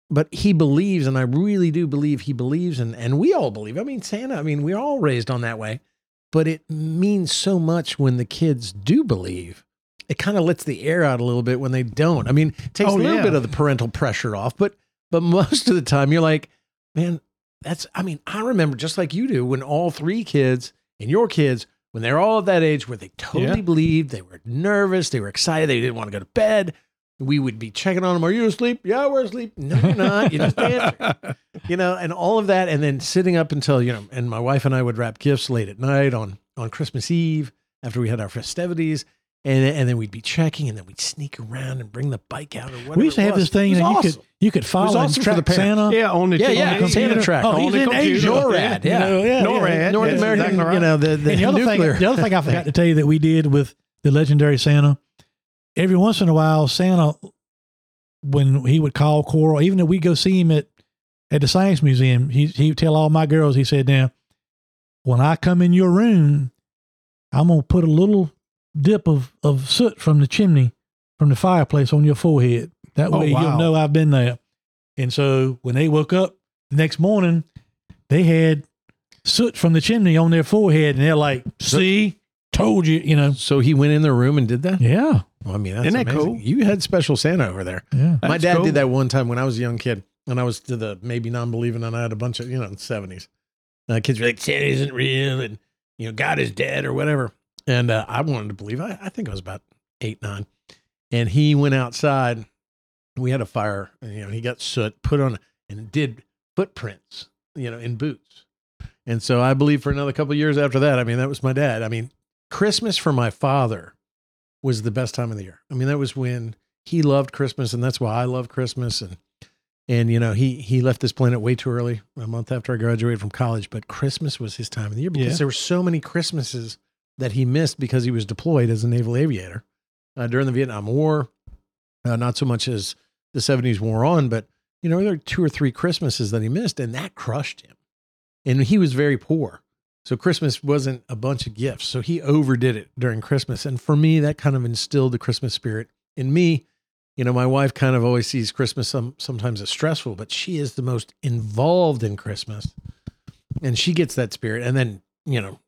But he believes, and I really do believe he believes, and, and we all believe. I mean, Santa, I mean, we're all raised on that way. But it means so much when the kids do believe. It kind of lets the air out a little bit when they don't. I mean, it takes Oh, a little yeah. bit of the parental pressure off, but but most of the time you're like, man, that's I mean, I remember just like you do when all three kids and your kids, when they're all at that age where they totally Yeah. believed, they were nervous, they were excited, they didn't want to go to bed. We would be checking on them. Are you asleep? Yeah, we're asleep. No, you're not. You just answer. You know, and all of that, and then sitting up until you know, and my wife and I would wrap gifts late at night on on Christmas Eve after we had our festivities, and and then we'd be checking, and then we'd sneak around and bring the bike out or whatever. we used to have this thing It was that you could you could follow and awesome for track parents. Santa. Yeah, on the Yeah, on yeah, the Santa track. Oh, he's the in computer. NORAD, yeah. You know, yeah, NORAD. North That's American, exactly right. you know, the, the, and the other nuclear. thing, the other thing I forgot to tell you that we did with the legendary Santa, every once in a while, Santa, when he would call Coral, even if we go see him at at the science museum, he he would tell all my girls, he said, "Now, when I come in your room, I'm gonna put a little dip of of soot from the chimney from the fireplace on your forehead. That Oh, way wow. you'll know I've been there." And so when they woke up the next morning, they had soot from the chimney on their forehead, and they're like, "See, told you," you know. so he went in their room and did that. Yeah, Well, I mean, that's Isn't that amazing. cool? You had special Santa over there. yeah. My dad cool. did that one time when I was a young kid, and I was to the maybe non-believing, and I had a bunch of you know in the seventies. Uh, kids were like, "Santa isn't real," and you know, God is dead or whatever. And uh, I wanted to believe. I, I think I was about eight, nine, and he went outside. We had a fire, and you know, he got soot put on and did footprints, you know, in boots. And so I believe for another couple of years after that, I mean, that was my dad. I mean, Christmas for my father was the best time of the year. I mean, that was when he loved Christmas, and that's why I love Christmas. And and you know, he he left this planet way too early, a month after I graduated from college. But Christmas was his time of the year because Yeah. there were so many Christmases that he missed because he was deployed as a naval aviator uh, during the Vietnam War. Uh, not so much as the '70s wore on, but you know, there were two or three Christmases that he missed, and that crushed him. And he was very poor. So Christmas wasn't a bunch of gifts. So he overdid it during Christmas. And for me, that kind of instilled the Christmas spirit in me. You know, my wife kind of always sees Christmas some, sometimes as stressful, but she is the most involved in Christmas. And she gets that spirit and then, you know,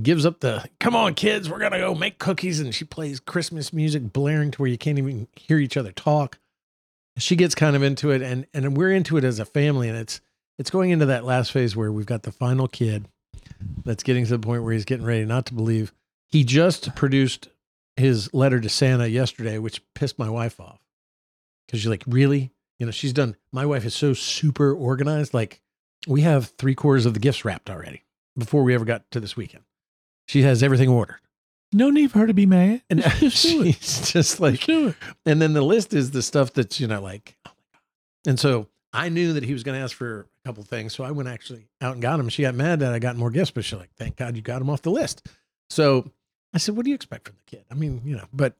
gives up the come on, kids, we're gonna go make cookies. And she plays Christmas music blaring to where you can't even hear each other talk. She gets kind of into it and and we're into it as a family. And it's it's going into that last phase where we've got the final kid that's getting to the point where he's getting ready not to believe. He just produced his letter to Santa yesterday, which pissed my wife off because she's like, really? You know, she's done. My wife is so super organized. Like, we have three quarters of the gifts wrapped already before we ever got to this weekend. She has everything ordered. No need for her to be mad. And Just she's just like, Just do it. and then the list is the stuff that's, you know, like, oh my God. And so I knew that he was going to ask for a couple things. So I went actually out and got him. She got mad that I got more gifts, but she's like, thank God you got him off the list. So I said, what do you expect from the kid? I mean, you know, but,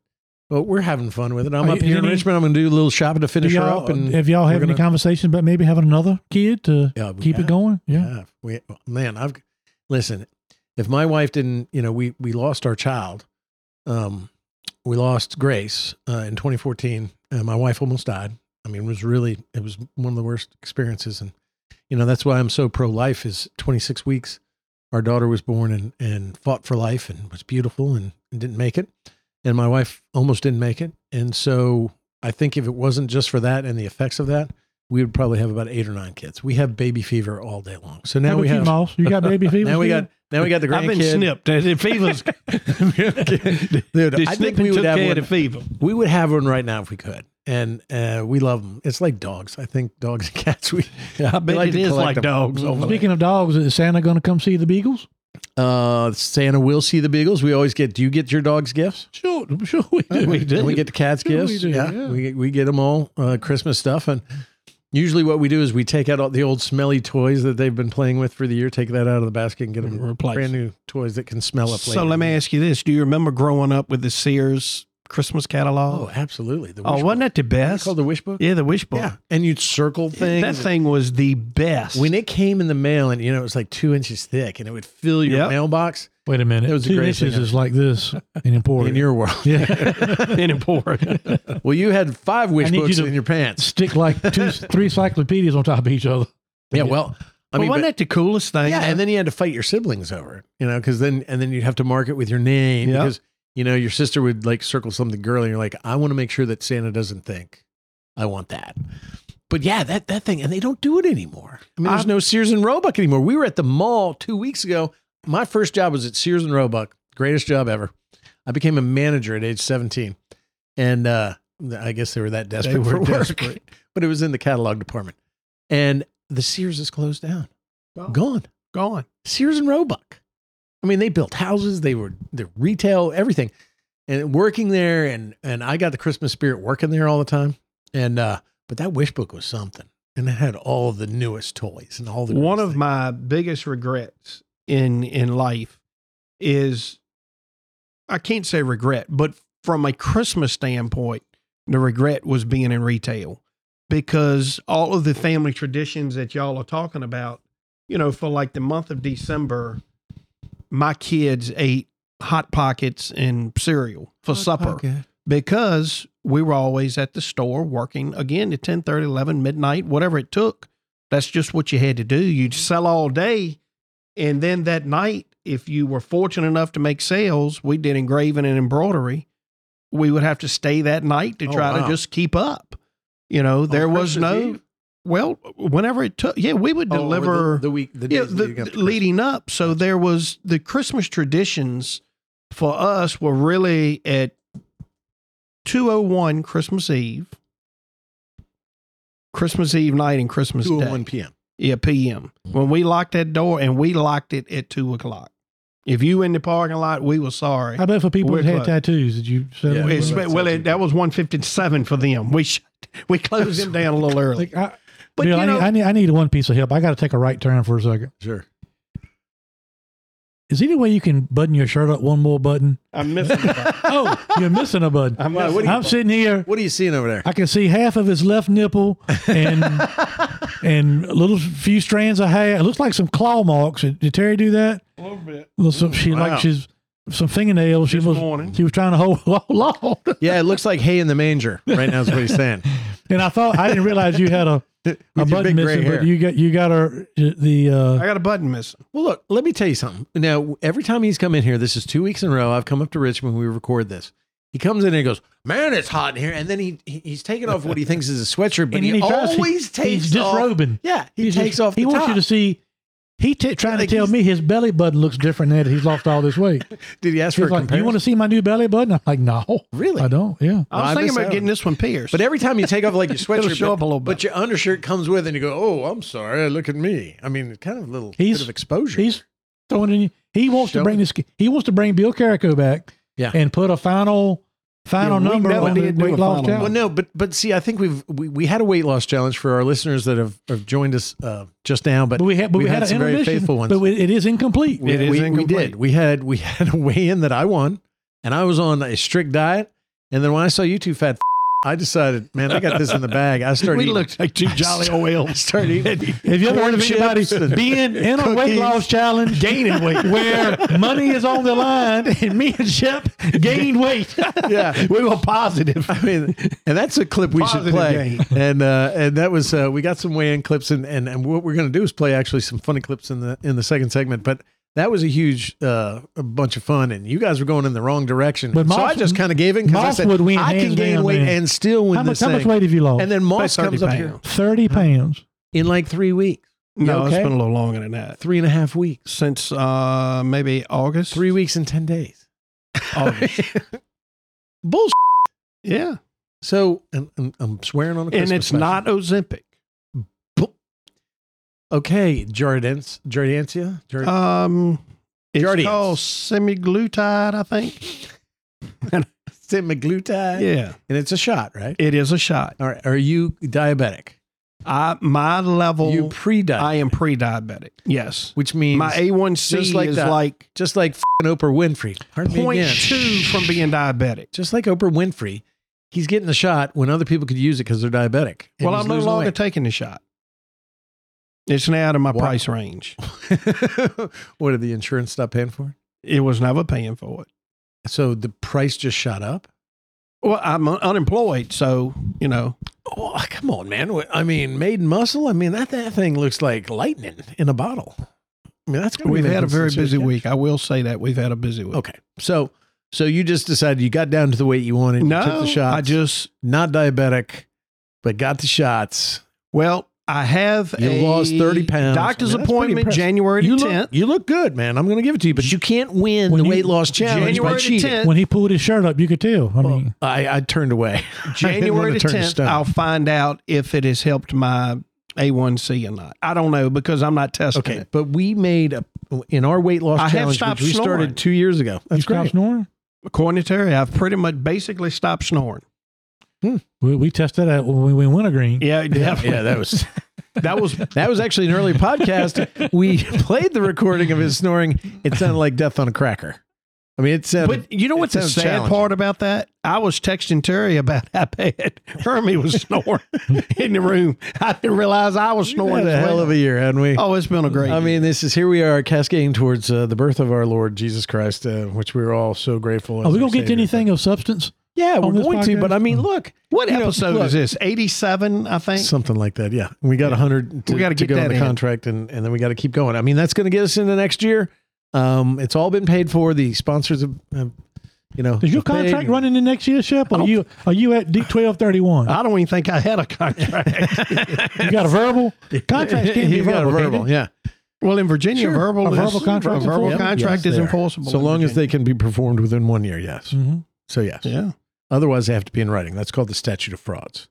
but we're having fun with it. I'm Are up you- here in any- Richmond. I'm going to do a little shopping to finish her up. And have y'all had any gonna- conversations about maybe having another kid to Yeah, keep it going? Yeah. Yeah. We, man, I've, listen, if my wife didn't, you know, we, we lost our child. Um, we lost Grace uh, in 2014. Uh, my wife almost died. I mean, it was really, it was one of the worst experiences. And, you know, that's why I'm so pro life is 26 weeks. Our daughter was born and, and fought for life and was beautiful and, and didn't make it. And my wife almost didn't make it. And so I think if it wasn't just for that and the effects of that, we would probably have about eight or nine kids. We have baby fever all day long. So now we have? You got baby fever? now we got, now we got the I've been snipped. The fever's Dude, the I think we would have one. of fever. We would have one right now if we could, and uh, we love them. It's like dogs. I think dogs and cats. We I bet like it to collect like them. dogs over. Speaking of dogs, is Santa going to come see the Beagles? uh, Santa will see the beagles. We always get. Do you get your dogs gifts? Sure, sure we do. We do. We get the cats Sure we gifts. do, yeah, yeah. we we get them all uh, Christmas stuff, and usually what we do is we take out all the old smelly toys that they've been playing with for the year. Take that out of the basket and get them Replace. brand new toys that can smell up. So later. let me ask you this: Do you remember growing up with the Sears Christmas catalog? Oh, absolutely. The Oh, wasn't that the best? called the wish book? yeah, the wish book. Yeah. And you'd circle things. That thing was the best. when it came in the mail and you know it was like two inches thick and it would fill your Yep. mailbox Wait a minute. It was Two greatest thing inches ever. is like this in important. in your world. yeah. in important. Well, you had five wish books in your pants. Stick like two, three encyclopedias on top of each other. Yeah, well, I mean, wasn't but- that the coolest thing? yeah, and then you had to fight your siblings over it, you know, because then and then you'd have to mark it with your name because you know your sister would like circle something girly, and you're like, I want to make sure that Santa doesn't think I want that. But yeah, that that thing, and they don't do it anymore. I mean, there's I'm- no Sears and Roebuck anymore. We were at the mall two weeks ago. My first job was at Sears and Roebuck, greatest job ever. I became a manager at age 17, and uh, I guess they were that desperate were for work. desperate. but it was in the catalog department, and the Sears is closed down, gone. gone. Sears and Roebuck. I mean, they built houses, they were the retail, everything. And working there and and I got the Christmas spirit working there all the time. And uh but that wish book was something. And it had all the newest toys and all the One of things. my biggest regrets in in life is I can't say regret, but from a Christmas standpoint, the regret was being in retail because all of the family traditions that y'all are talking about, you know, for like the month of December, my kids ate hot pockets and cereal for supper Okay. because we were always at the store working again at 10 30 11 midnight whatever it took that's just what you had to do you'd sell all day and then that night if you were fortunate enough to make sales we did engraving and embroidery we would have to stay that night to Oh, try wow. to just keep up you know oh, there was no Eve? well whenever it took yeah we would Oh, deliver the, the week the yeah, the, leading up leading up. So there was the Christmas traditions for us were really at 201 Christmas Eve, Christmas Eve night and Christmas two Day. and one p.m. Yeah, PM. When we locked that door and we locked it at two o'clock. If you in the parking lot, we were sorry. How about for people We're that had closed. tattoos? Did you say Yeah, It's- Well, well, it, that was 157 for them. We shut, we closed them down a little early. Like, I, But, Bill, you I, know- need, I need I need one piece of help. I got to take a right turn for a second. Sure. Is there any way you can button your shirt up one more button? I'm missing it. Oh, you're missing a button. I'm Wow, what do you- I'm sitting here. What are you seeing over there? I can see half of his left nipple and and a little few strands of hair. It looks like some claw marks. Did, did Terry do that? a little bit. Well, some, she Wow. like she's some fingernails. She This was morning. she was trying to hold hold on. yeah, it looks like hay in the manger right now is what he's saying. And I thought I didn't realize you had a, a With your button missing, but you got you got her the uh, I got a button missing. Well, look, let me tell you something. Now, every time he's come in here, this is two weeks in a row. I've come up to Richmond. We record this. He comes in and he goes, "Man, it's hot in here." And then he, he he's taking off what he thinks is a sweatshirt, but he, he tries- he- always takes he's off. disrobing. Yeah, he He's takes just- off. He wants top. you to see. He t- trying Like to tell me his belly button looks different now that he's lost all this weight. Did he ask for He's a like, comparison? "You want to see my new belly button?" I'm like, "No, Really? I don't." Yeah, I was I thinking about out. getting this one pierced. But every time you take off like your It'll sweatshirt, show but, up a little bit. but your undershirt comes with, and you go, "Oh, I'm sorry. Look at me." I mean, kind of a little He's- bit of exposure. he's throwing in. He wants Show to bring this. He wants to bring Bill Carrico back. Yeah. and put a final final Yeah, number never on the did weight loss challenge. Well, no, but but see, I think we've we, we had a weight loss challenge for our listeners that have, have joined us uh, just now, but, But we had, but we we've had, an some very faithful ones. But we- it is incomplete. we, It is we, we did. We had we had a weigh in that I won, and I was on a strict diet. And then when I saw you two fat, I decided, man, I got this in the bag. I started. we eating, looked like two jolly oil. I started eating. Have you ever heard of anybody being in a weight loss challenge, gaining weight, where money is on the line, and me and Shep gained weight? Yeah, we were positive. I mean, and that's a clip we should play. gain. And uh, and that was uh, we got some weigh in clips, and, and and what we're going to do is play actually some funny clips in the in the second segment. But that was a huge uh, a bunch of fun, and you guys were going in the wrong direction. But so Moss- I just kind of gave in because I Moss said would win I can gain down, weight man. and still win How much, this how much thing. weight have you lost? And then Moss comes 30 up here. Thirty pounds. in like three weeks, No, okay? it's been a little longer than that. three and a half weeks, Since uh, maybe August. three weeks and ten days. August. Bullshit. yeah. So and, and I'm swearing on a Christmas And it's special. not Ozempic. Okay. Jardens, Jardensia, Jard- Um, it's Jardiance. called semiglutide, I think. semaglutide. Yeah. and it's a shot, right? It is a shot. All right. Are you diabetic? I my level. You pre-diabetic. I am pre-diabetic. Yes. which means My A1C just like is that. like just like f***ing Oprah Winfrey. Me two from being diabetic. Just like Oprah Winfrey, he's getting the shot when other people could use it because they're diabetic. Well, I'm no longer weight. taking the shot. It's now out of my Wow. price range. what did the insurance stop paying for? It was never paying for it. So the price just shot up. Well, I'm unemployed, so you know. Oh, come on, man! I mean, made in muscle. I mean, that that thing looks like lightning in a bottle. I mean, that's We've had a very busy cash. week. I will say that we've had a busy week. Okay, so so you just decided you got down to the weight you wanted. you took No, the shots. I just not diabetic, but got the shots. well, I have You a lost 30 pounds. Doctor's I mean, that's pretty appointment. January the You tenth. you look good, man. I'm going to give it to you, but you can't win When the you- weight loss challenge January by cheating. 10th. When he pulled his shirt up, you could tell. I mean, I, I turned away. January wanna the turn to tenth. I'll find out if it has helped my A1C or not. I don't know because I'm not testing Okay, it. but we made a in our weight loss I have challenge, stopped which we snoring. started two years ago. you That's stopped great. snoring. According to Terry, I've pretty much basically stopped snoring. We, we tested that when we went wintergreen. Yeah, Yeah, definitely. yeah, that was that was that was actually an early podcast. We played the recording of his snoring. It sounded like death on a cracker. I mean, it sounded. But you know what's the sad part about that? I was texting Terry about how bad Hermie was snoring in the room. I didn't realize I was snoring. had a hell well. of a year, hadn't we? Oh, it's been a great. I year. mean, this is here we are cascading towards uh, the birth of our Lord Jesus Christ, uh, which we are all so grateful. Are we gonna get to Savior. anything of substance? Yeah, we're on this going to. But I mean, look, what you know, episode look, is this? Eighty-seven, I think. Something like that. Yeah, we got a hundred. To, We gotta to get go on that the in. contract, and and then we got to keep going. I mean, that's going to get us into next year. Um, it's all been paid for. The sponsors have, have you know, Is your have paid. contract running in next year, Shep? Or are you are you at D twelve thirty one? I don't even think I had a contract. You got a verbal contract? Can't be You've got a verbal. verbal, can it? yeah. well, in Virginia, Sure. verbal A is, verbal contract a verbal contract Yes, is they enforceable. So in long as they can be performed within one year, yes. Mhm. So yes. Yeah. Otherwise, they have to be in writing. That's called the statute of frauds.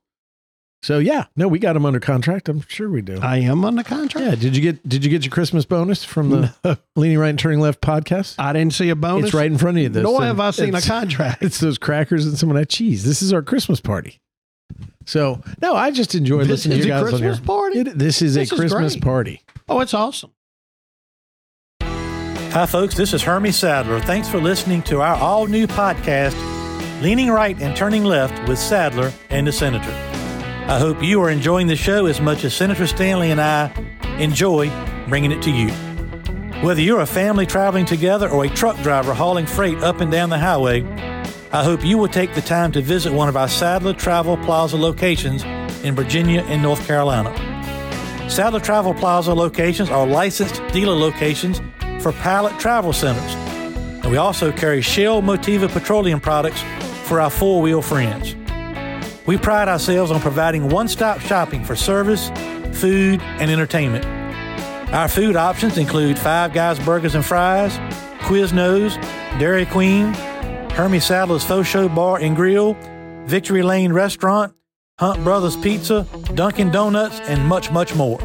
So yeah, no, we got them under contract. I'm sure we do. I am under contract. yeah. Did you get Did you get your Christmas bonus from the Leaning Right and Turning Left podcast? I didn't see a bonus. It's right in front of you. Those Nor thing- have I seen a contract. It's those crackers and some of that cheese. This is our Christmas party. So no, I just enjoy This listening to you a guys on Christmas here. party? It- this is This a is Christmas great. party. Oh, it's awesome. Hi, folks. This is Hermie Sadler. Thanks for listening to our all new podcast, Leaning Right and Turning Left with Sadler and the Senator. I hope you are enjoying the show as much as Senator Stanley and I enjoy bringing it to you. Whether you're a family traveling together or a truck driver hauling freight up and down the highway, I hope you will take the time to visit one of our Sadler Travel Plaza locations in Virginia and North Carolina. Sadler Travel Plaza locations are licensed dealer locations for Pilot Travel Centers. And we also carry Shell Motiva petroleum products for our four wheel friends. We pride ourselves on providing one stop shopping for service, food, and entertainment. Our food options include Five Guys Burgers and Fries, Quiznos, Dairy Queen, Hermie Sadler's Faux Show Bar and Grill, Victory Lane Restaurant, Hunt Brothers Pizza, Dunkin' Donuts, and much, much more.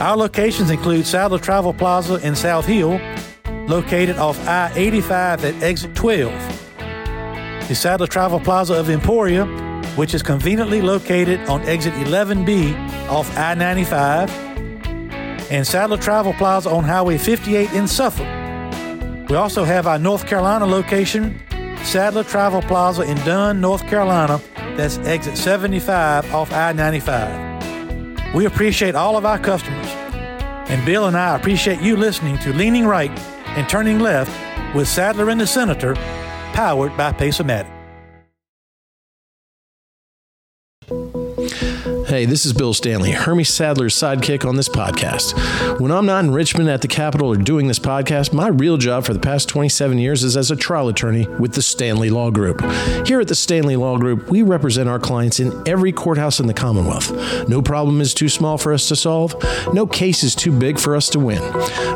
Our locations include Sadler Travel Plaza in South Hill, located off I 85 at exit 12. The Sadler Travel Plaza of Emporia, which is conveniently located on exit 11B off I 95, and Sadler Travel Plaza on Highway 58 in Suffolk. We also have our North Carolina location, Sadler Travel Plaza in Dunn, North Carolina, that's exit 75 off I 95. We appreciate all of our customers, and Bill and I appreciate you listening to Leaning Right and Turning Left with Sadler and the Senator, powered by Pace-O-Matic. Hey, this is Bill Stanley, Hermie Sadler's sidekick on this podcast. When I'm not in Richmond at the Capitol or doing this podcast, my real job for the past 27 years is as a trial attorney with the Stanley Law Group. Here at the Stanley Law Group, we represent our clients in every courthouse in the Commonwealth. No problem is too small for us to solve, no case is too big for us to win.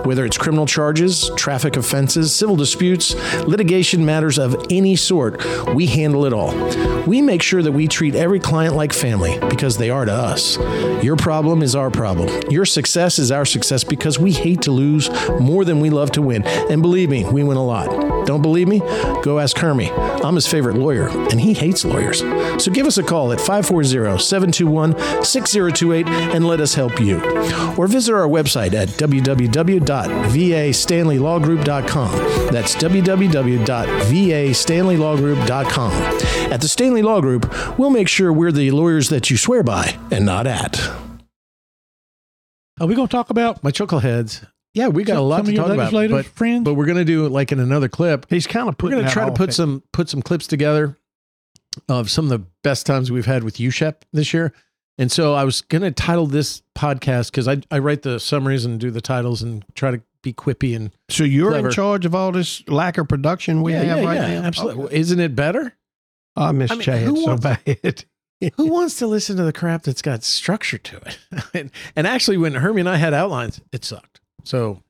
Whether it's criminal charges, traffic offenses, civil disputes, litigation matters of any sort, we handle it all. We make sure that we treat every client like family because they are to us. Your problem is our problem. Your success is our success because we hate to lose more than we love to win. And believe me, we win a lot. Don't believe me? Go ask Hermie. I'm his favorite lawyer, and he hates lawyers. So give us a call at 540 721 6028 and let us help you. Or visit our website at www.vastanleylawgroup.com. That's www.vastanleylawgroup.com. At the Stanley Law Group, we'll make sure we're the lawyers that you swear by and not at. Are we going to talk about My chuckleheads. Yeah, we got Some- a lot some to of your talk about, legislators, but, friends? but we're going to do it like in another clip. He's kind of We're going to try to off put it. some put some clips together of some of the best times we've had with USHEP this year. And so I was going to title this podcast because I, I write the summaries and do the titles and try to be quippy and So you're Clever. in charge of all this lack of production we yeah, have yeah, right yeah, now. Absolutely. Okay. Isn't it better? I miss I mean, Chad so bad. Who wants to listen to the crap that's got structure to it? and, and actually, when Hermie and I had outlines, it sucked. So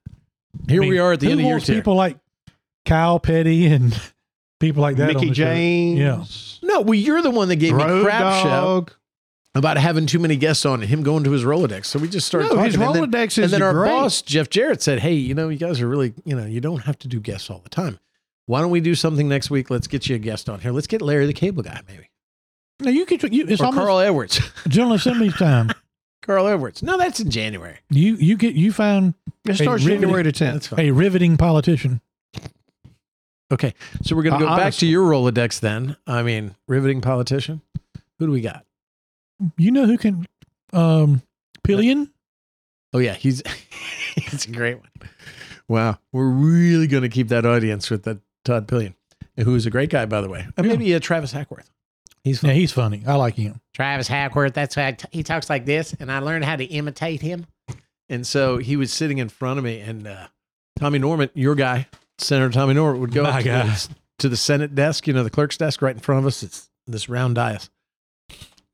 here I mean, we are at the end of the year wants two. people like Kyle Petty and people like that? on Mickey the show? Yeah. No, well, you're the one that gave me Road crap show about having too many guests on and him going to his Rolodex. So we just started No, talking. his and then- Rolodex is and then our great. boss Jeff Jarrett said, "Hey, you know, you guys are really, you know, you don't have to do guests all the time. Why don't we do something next week? Let's get you a guest on here. Let's get Larry the Cable Guy, maybe, No, you get you, it's or almost Carl Edwards. General Assembly time. Carl Edwards. No, that's in January. You you get you found It starts riveting- January the 10th. That's fine. a riveting politician. Okay, so we're gonna Uh, go back to your Rolodex then. I mean, riveting politician. Who do we got? You know who can um Pillion? Oh yeah, he's he's a great one. Wow, we're really going to keep that audience with that Todd Pillion, who is a great guy, by the way. And Yeah. maybe uh, Travis Hackworth. He's Yeah, he's funny. I like him. Travis Hackworth. That's how I t- he talks like this, and I learned how to imitate him. And so he was sitting in front of me, and uh, Tommy Norment, your guy, Senator Tommy Norment, would go My up to the, to the Senate desk, you know, the clerk's desk right in front of us. It's this round dais,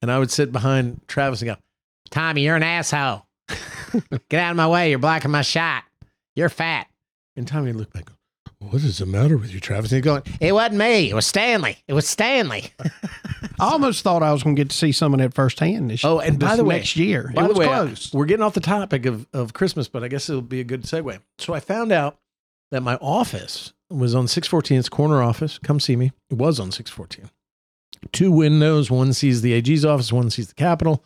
and I would sit behind Travis and go, "Tommy, you're an asshole. Get out of my way. You're blocking my shot. You're fat." And Tommy would look back. What is the matter with you, Travis? And he's going, It wasn't me. It was Stanley. It was Stanley. I almost thought I was going to get to see some of that firsthand this Oh, and by this the way- next year. By it the was way, close. we're getting off the topic of, of Christmas, but I guess it'll be a good segue. So I found out that my office was on 614. It's corner office. Come see me. It was on 614. Two windows. One sees the AG's office. One sees the Capitol.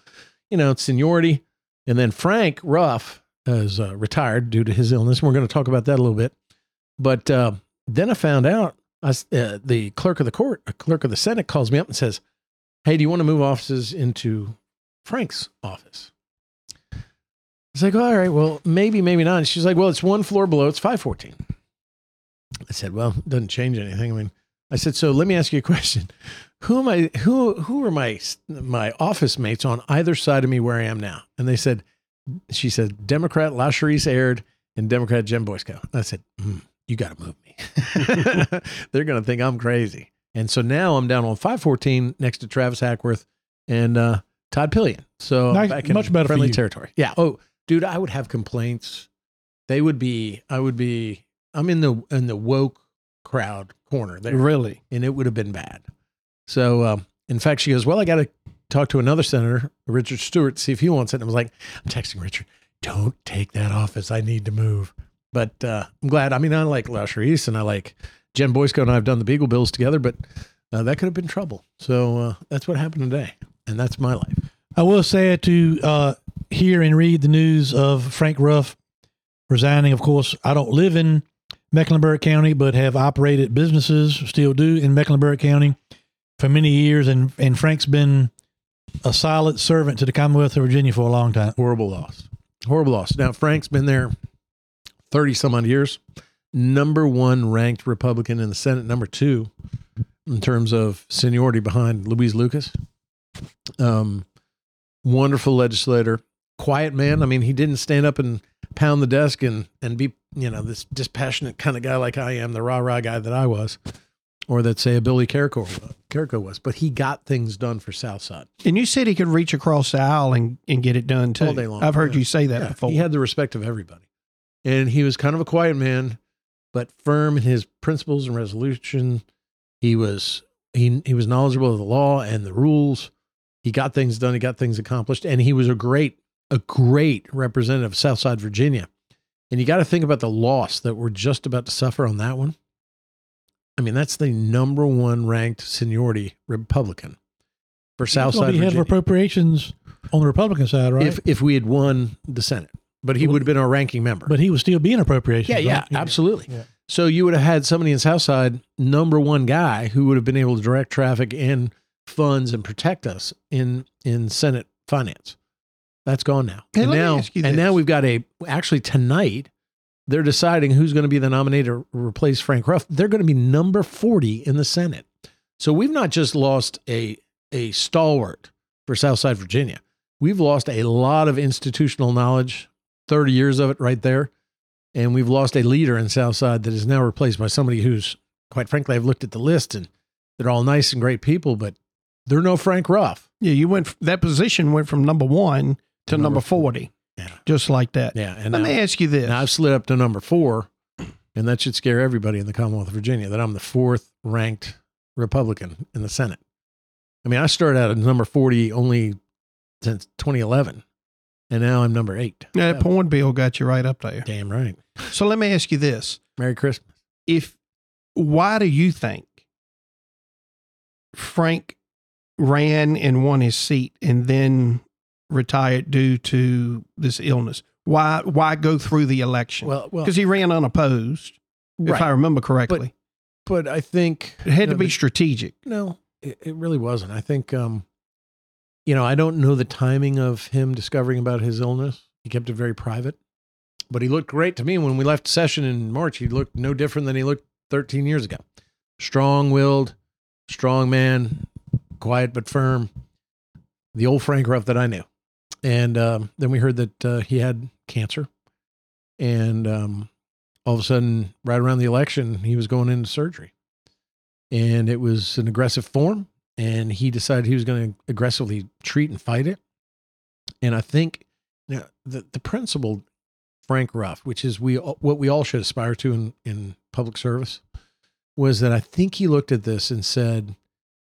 You know, it's seniority. And then Frank Ruff is uh, retired due to his illness. We're going to talk about that a little bit. But uh, then I found out I uh, the clerk of the court, a clerk of the Senate, calls me up and says, "Hey, do you want to move offices into Frank's office?" I was like, all right, well, maybe, maybe not. And she's like, well, it's one floor below. It's 514. I said, well, it doesn't change anything. I mean, I said, so let me ask you a question. Who am I, who, who are my, my office mates on either side of me where I am now? And they said, she said, Democrat Lashrecse Aird and Democrat Jen Boysko. I said, hmm, you got to move me. They're going to think I'm crazy. And so now I'm down on 514 next to Travis Hackworth and uh, Todd Pillion. So Nice- back in much better friendly territory. Yeah. Oh, dude, I would have complaints. They would be. I would be. I'm in the in the woke crowd corner there, really. and it would have been bad. So, um, in fact, she goes, "Well, I got to talk to another senator, Richard Stewart, see if he wants it." And I was like, "I'm texting Richard. Don't take that office. I need to move." But uh, I'm glad. I mean, I like Lashrecse and I like Jen Boysko and I have done the Beagle Bills together, but uh, that could have been trouble. So uh, that's what happened today, and that's my life. I will say to uh, hear and read the news of Frank Ruff resigning. Of course, I don't live in Mecklenburg County, but have operated businesses, still do in Mecklenburg County for many years. And, and Frank's been a solid servant to the Commonwealth of Virginia for a long time. Horrible loss. Horrible loss. Now, Frank's been there 30 some odd years. Number one ranked Republican in the Senate, number two in terms of seniority behind Louise Lucas. Um, wonderful legislator, quiet man. I mean, he didn't stand up and pound the desk and, and be, you know, this dispassionate kind of guy like I am, the rah rah guy that I was, or that, say, a Billy Carrico was. But he got things done for Southside. And you said he could reach across the aisle and, and get it done too. All day long. I've heard Yeah. you say that Yeah, before. He had the respect of everybody. And he was kind of a quiet man, but firm in his principles and resolution. He was he he was knowledgeable of the law and the rules. He got things done. He got things accomplished, and he was a great, a great representative of Southside Virginia. And you got to think about the loss that we're just about to suffer on that one. I mean, that's the number one ranked seniority Republican for Southside be head of appropriations on the Republican side, right? If if we had won the Senate, but he would have been our ranking member. but he would still be in appropriations. yeah, yeah, right? absolutely. Yeah. So you would have had somebody in Southside, number one guy, who would have been able to direct traffic and funds and protect us in in Senate finance. That's gone now. Hey, and now, and this. now we've got a actually tonight. They're deciding who's going to be the nominee to replace Frank Ruff. They're going to be number forty in the Senate. So we've not just lost a a stalwart for Southside Virginia. We've lost a lot of institutional knowledge, thirty years of it right there, and we've lost a leader in Southside that is now replaced by somebody who's, quite frankly, I've looked at the list and they're all nice and great people, but they're no Frank Ruff. Yeah, you went that position went from number one to Number number forty, Yeah. just like that. Yeah, and Let now, me ask you this: I've slid up to number four, and that should scare everybody in the Commonwealth of Virginia that I'm the fourth ranked Republican in the Senate. I mean, I started out at number 40 only since 2011, and now I'm number eight. Yeah, that porn bill got you right up there. Damn right. So let me ask you this: Merry Christmas. If why do you think Frank ran and won his seat and then retired due to this illness? Why why go through the election? Well, well, because he ran unopposed, if I remember correctly. But I think it had you to be the- strategic. No, it, it really wasn't. I think, um, you know, I don't know the timing of him discovering about his illness. He kept it very private, but he looked great to me when we left session in March. He looked no different than he looked 13 years ago. Strong willed, strong man, quiet but firm. The old Frank Ruff that I knew. And um, then we heard that uh, he had cancer. And um, all of a sudden, right around the election, he was going into surgery and it was an aggressive form and he decided he was going to aggressively treat and fight it and i think the, the principle frank ruff which is we what we all should aspire to in, in public service was that i think he looked at this and said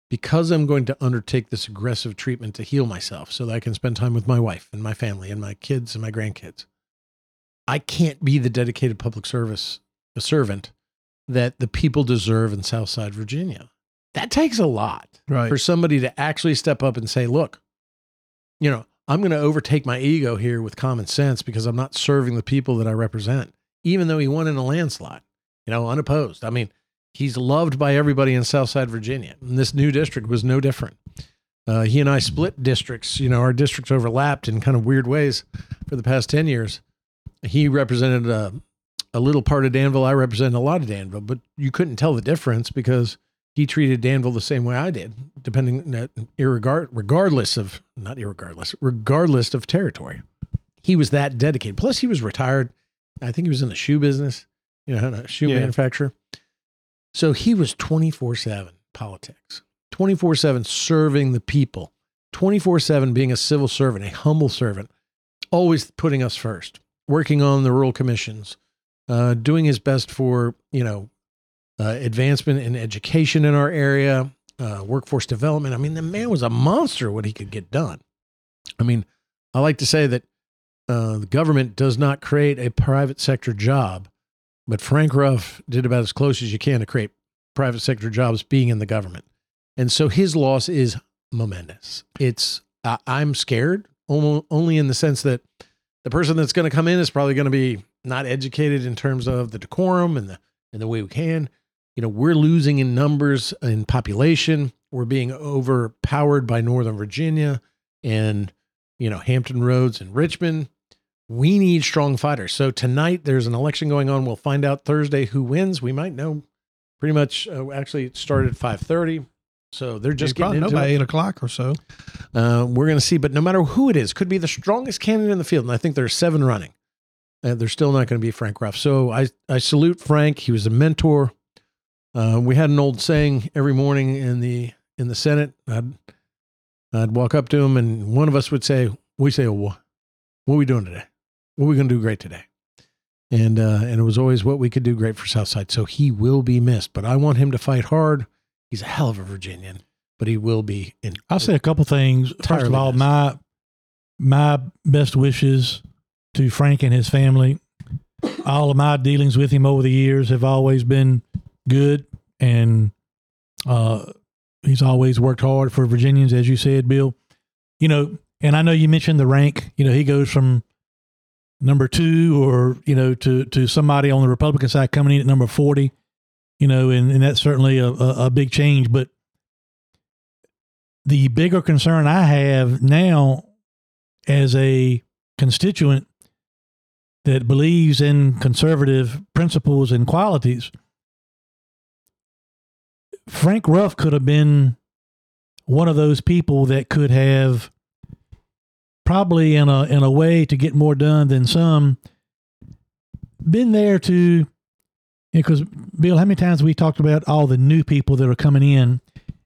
because i'm going to undertake this aggressive treatment to heal myself so that i can spend time with my wife and my family and my kids and my grandkids i can't be the dedicated public service a servant that the people deserve in Southside Virginia. That takes a lot Right. for somebody to actually step up and say, look, you know, I'm going to overtake my ego here with common sense because I'm not serving the people that I represent, even though he won in a landslide, you know, unopposed. I mean, he's loved by everybody in Southside Virginia. And this new district was no different. Uh, he and I split districts. You know, our districts overlapped in kind of weird ways for the past 10 years. He represented a, a little part of Danville. I represented a lot of Danville, but you couldn't tell the difference because he treated Danville the same way I did, depending, uh, irregard, regardless of, not irregardless, regardless of territory. He was that dedicated. Plus, he was retired. I think he was in the shoe business, you know, a shoe Yeah. manufacturer. So he was 24 7 politics, 24 7 serving the people, 24 7 being a civil servant, a humble servant, always putting us first, working on the rural commissions, uh, doing his best for, you know, advancement in education in our area, uh, workforce development. I mean, the man was a monster what he could get done. I mean, I like to say that uh, the government does not create a private sector job, but Frank Ruff did about as close as you can to create private sector jobs being in the government. And so his loss is momentous. It's, I I'm scared only in the sense that the person that's going to come in is probably going to be not educated in terms of the decorum and the, and the way we can. You know, we're losing in numbers in population. We're being overpowered by Northern Virginia and, you know, Hampton Roads and Richmond. We need strong fighters. So tonight there's an election going on. We'll find out Thursday who wins. We might know pretty much. Uh, actually, it started at five thirty, so they're just getting know into by it. eight o'clock or so. Uh, we're going to see, but no matter who it is, could be the strongest candidate in the field, and I think there's seven running. Uh, they're still not going to be Frank Ruff. So I I salute Frank. He was a mentor. Uh, we had an old saying every morning in the in the Senate. I'd I'd walk up to him, and one of us would say, "We say, oh, what are we doing today? What are we going to do great today?" And uh, and it was always what we could do great for Southside. So he will be missed, but I want him to fight hard. He's a hell of a Virginian. but he will be in. I'll say a couple things. First of all, yes. my my best wishes to Frank and his family. All of my dealings with him over the years have always been good, and uh, he's always worked hard for Virginians, as you said, Bill. You know, and I know you mentioned the rank. You know, he goes from number two, or you know, to to somebody on the Republican side coming in at number forty. You know, and, and that's certainly a, a, a big change, but the bigger concern I have now as a constituent that believes in conservative principles and qualities, Frank Ruff could have been one of those people that could have probably in a in a way to get more done than some been there to because Bill, how many times we talked about all the new people that are coming in,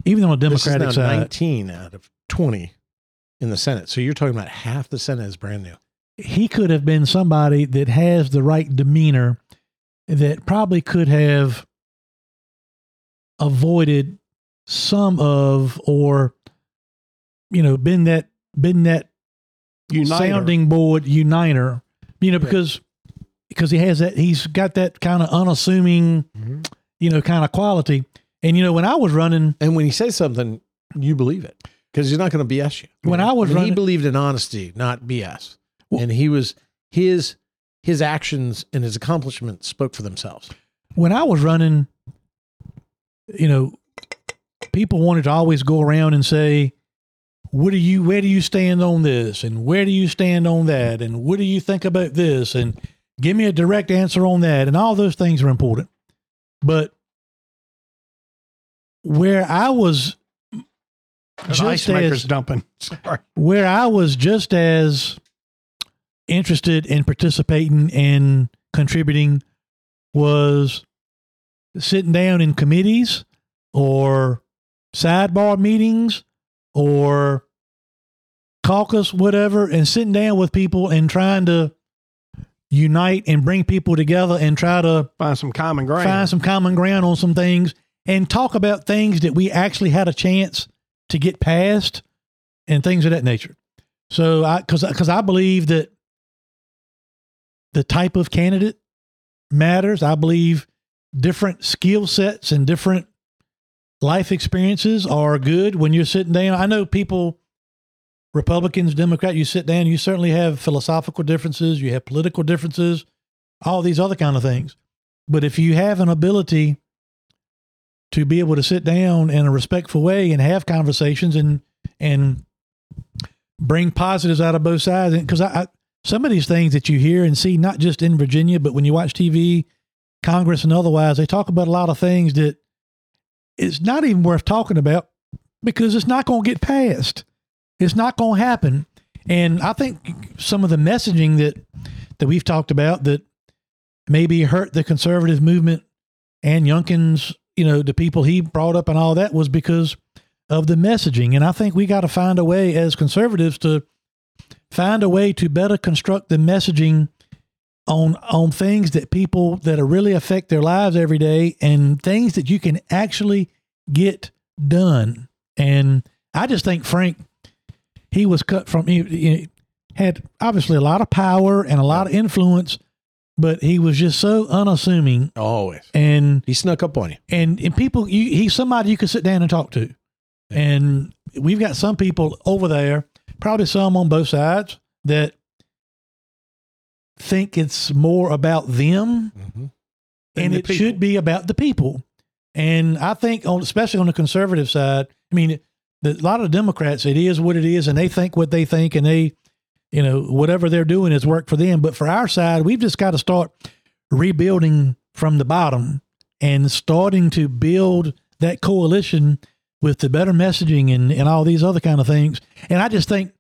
even on the Democratic side. 19 out of 20 in the Senate. So you're talking about half the Senate is brand new. he could have been somebody that has the right demeanor that probably could have avoided some of or you know been that been that Uniter. sounding board uniter you know because because he has that he's got that kind of unassuming Mm-hmm. you know kind of quality and you know when i was running And when he says something, you believe it because he's not going to BS you. When I was mean, he believed in honesty, not BS. Well- and he was his his actions and his accomplishments spoke for themselves. when I was running, you know, people wanted to always go around and say, "What do you? Where do you stand on this? And where do you stand on that? And what do you think about this? And give me a direct answer on that." And all those things are important, but where I was The ice just maker's as dumping. Sorry. where I was just as interested in participating and contributing was sitting down in committees or sidebar meetings or caucus, whatever, and sitting down with people and trying to unite and bring people together and try to Find some common ground. find some common ground on some things and talk about things that we actually had a chance to get past and things of that nature. So I cuz cuz I believe that the type of candidate matters. I believe different skill sets and different life experiences are good when you're sitting down. I know people Republicans, Democrat, you sit down, you certainly have philosophical differences, you have political differences, all these other kind of things. But if you have an ability to be able to sit down in a respectful way and have conversations and and bring positives out of both sides, because I, I some of these things that you hear and see, not just in Virginia, but when you watch TV, Congress, and otherwise, they talk about a lot of things that it's not even worth talking about because it's not going to get passed. It's not going to happen. And I think some of the messaging that that we've talked about that maybe hurt the conservative movement and Youngkin's, you know, the people he brought up and all that was because of the messaging. And I think we got to find a way as conservatives to find a way to better construct the messaging on on things that people that are really affect their lives every day and things that you can actually get done. And I just think Frank he was cut from he, he had obviously a lot of power and a lot of influence, but he was just so unassuming Always. and He snuck up on you. and and people you, he's somebody you can sit down and talk to and we've got some people over there probably some on both sides that think it's more about them Mhm. And the it people. should be about the people and i think on especially on the conservative side i mean the, a lot of democrats it is what it is and they think what they think and they you know whatever they're doing is work for them but for our side we've just got to start rebuilding from the bottom and starting to build that coalition with the better messaging and, and all these other kind of things. And I just think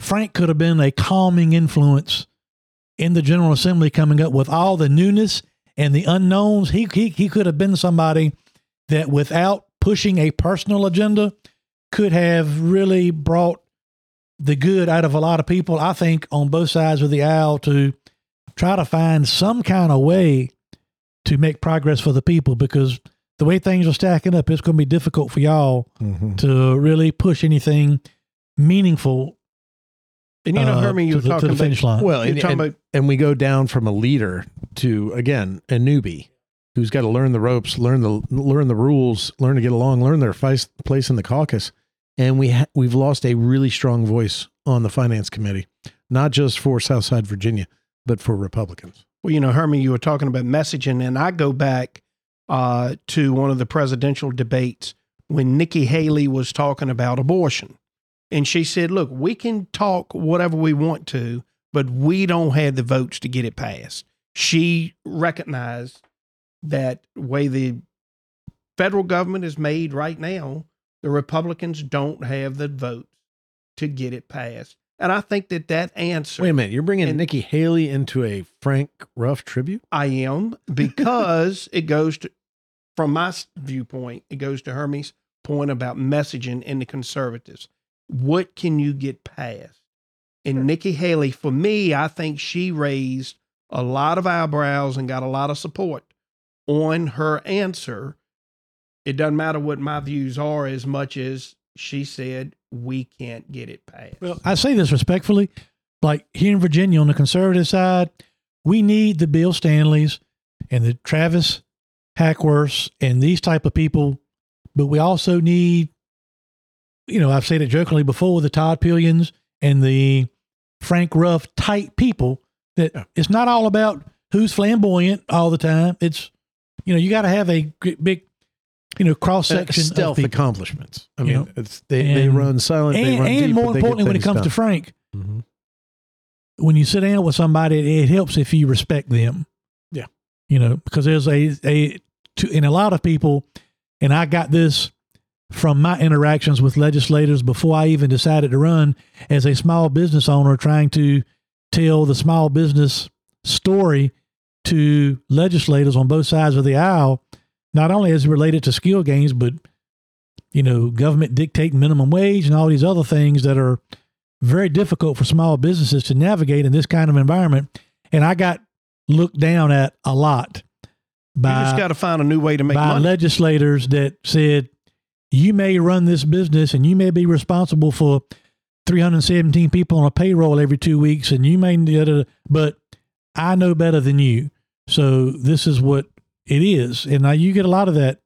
Frank could have been a calming influence in the General Assembly coming up with all the newness and the unknowns. He, he, he could have been somebody that without pushing a personal agenda could have really brought the good out of a lot of people, I think, on both sides of the aisle to try to find some kind of way to make progress for the people because the way things are stacking up, it's going to be difficult for y'all Mhm. to really push anything meaningful And you know, uh, Herman, you to, were the, to talking the about, finish line. Well, you're and, talking and, about and we go down from a leader to again a newbie who's got to learn the ropes, learn the learn the rules, learn to get along, learn their fice- place in the caucus, and we ha- we've lost a really strong voice on the finance committee, not just for Southside Virginia, but for Republicans. Well, you know, Herman, you were talking about messaging, and I go back uh, to one of the presidential debates when Nikki Haley was talking about abortion. And she said, Look, we can talk whatever we want to, but we don't have the votes to get it passed. She recognized that way the federal government is made right now, the Republicans don't have the votes to get it passed. And I think that that answer. Wait a minute, you're bringing And- Nikki Haley into a Frank Ruff tribute? I am because it goes to, from my viewpoint, it goes to Hermes' point about messaging in the conservatives. What can you get past? And Nikki Haley, for me, I think she raised a lot of eyebrows and got a lot of support on her answer. It doesn't matter what my views are as much as she said we can't get it passed. Well, I say this respectfully. Like here in Virginia on the conservative side, we need the Bill Stanleys and the Travis Hackworths and these type of people, but we also need, you know, I've said it jokingly before, the Todd Pillions and the Frank Ruff type people that it's not all about who's flamboyant all the time. It's, you know, you got to have a big, you know, cross section of stealth accomplishments. I You mean, know, it's, they, they run silent. they and, run and deep, more they importantly, when it comes to done. Frank, Mhm. when you sit down with somebody, it helps if you respect them. Yeah. You know, because there's a, a, to, and a lot of people, and I got this from my interactions with legislators before I even decided to run as a small business owner trying to tell the small business story to legislators on both sides of the aisle, not only as it related to skill games, but you know, government dictating minimum wage and all these other things that are very difficult for small businesses to navigate in this kind of environment. And I got looked down at a lot you just got to find a new way to make by money. legislators that said, you may run this business and you may be responsible for 317 people on a payroll every two weeks and you may, but I know better than you. So this is what it is. And now you get a lot of that.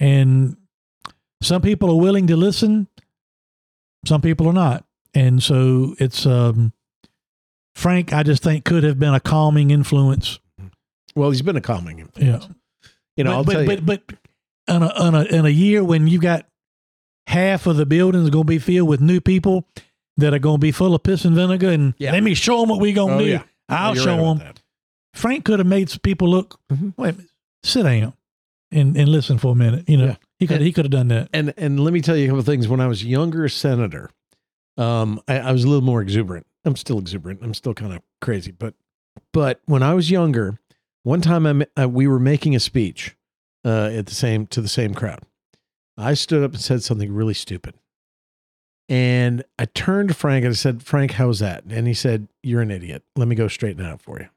And some people are willing to listen, some people are not. And so it's, um, Frank, I just think could have been a calming influence. Well, he's been a calming influence. Yeah. You know, but, I'll but, tell but, you. but in a, in a in a year when you got half of the buildings going to be filled with new people that are going to be full of piss and vinegar, and Yeah. let me show them what we're going to Oh, do. yeah. I'll You're show right them. that. Frank could have made some people look. Mhm. Wait, a minute, sit down and and listen for a minute. You know, Yeah. he could And- he could have done that. And and let me tell you a couple of things. When I was younger senator, um, I, I was a little more exuberant. I'm still exuberant. I'm still kind of crazy, but but when I was younger, one time I, ma- uh, we were making a speech uh, at the same to the same crowd. I stood up and said something really stupid, and I turned to Frank and I said, "Frank, how's that?" And he said, "You're an idiot. Let me go straighten it out for you."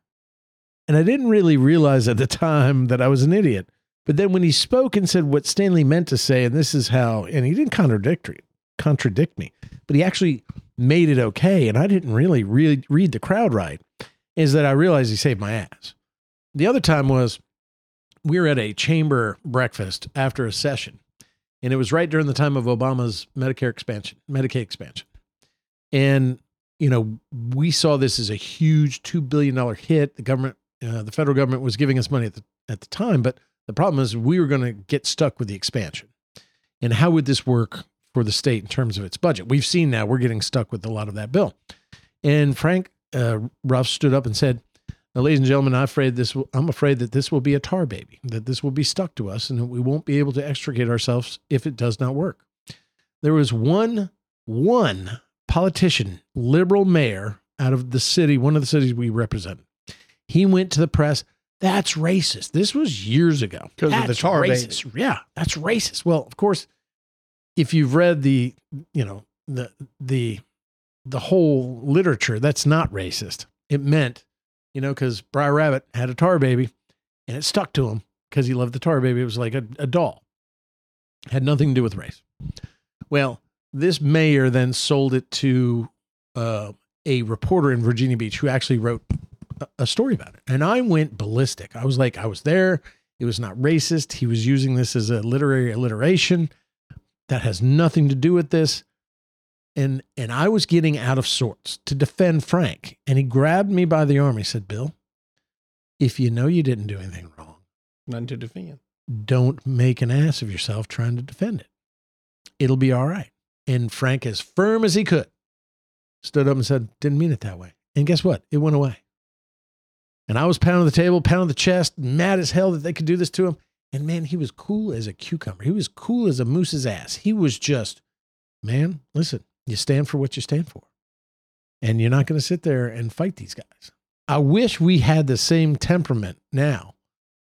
And I didn't really realize at the time that I was an idiot. But then when he spoke and said what Stanley meant to say, and this is how, and he didn't contradict contradict me, but he actually made it okay. And I didn't really read, read the crowd right, is that I realized he saved my ass. The other time was we were at a chamber breakfast after a session, and it was right during the time of Obama's Medicare expansion, Medicaid expansion. And, you know, we saw this as a huge $2 billion hit. The government, uh, the federal government was giving us money at the, at the time, but the problem is we were going to get stuck with the expansion. And how would this work for the state in terms of its budget? We've seen now we're getting stuck with a lot of that bill. And Frank uh, Ruff stood up and said, "Now, "Ladies and gentlemen, I'm afraid this. Will, I'm afraid that this will be a tar baby. That this will be stuck to us, and that we won't be able to extricate ourselves if it does not work." There was one one politician, liberal mayor out of the city, one of the cities we represent. He went to the press. That's racist. This was years ago. 'Cause of the tar baby. Yeah, that's racist. Well, of course, if you've read the, you know, the the the whole literature, that's not racist. It meant, you know, because Briar Rabbit had a tar baby, and it stuck to him because he loved the tar baby. It was like a, a doll. Had nothing to do with race. Well, this mayor then sold it to uh, a reporter in Virginia Beach who actually wrote a, a story about it. And I went ballistic. I was like, I was there. It was not racist. He was using this as a literary alliteration that has nothing to do with this. And and I was getting out of sorts to defend Frank. And he grabbed me by the arm. He said, Bill, if you know you didn't do anything wrong, None to defend. don't make an ass of yourself trying to defend it. It'll be all right. And Frank, as firm as he could, stood up and said, Didn't mean it that way. And guess what? It went away. And I was pounding the table, pounding the chest, mad as hell that they could do this to him. And man, he was cool as a cucumber. He was cool as a moose's ass. He was just, man, listen, you stand for what you stand for. And you're not going to sit there and fight these guys. I wish we had the same temperament now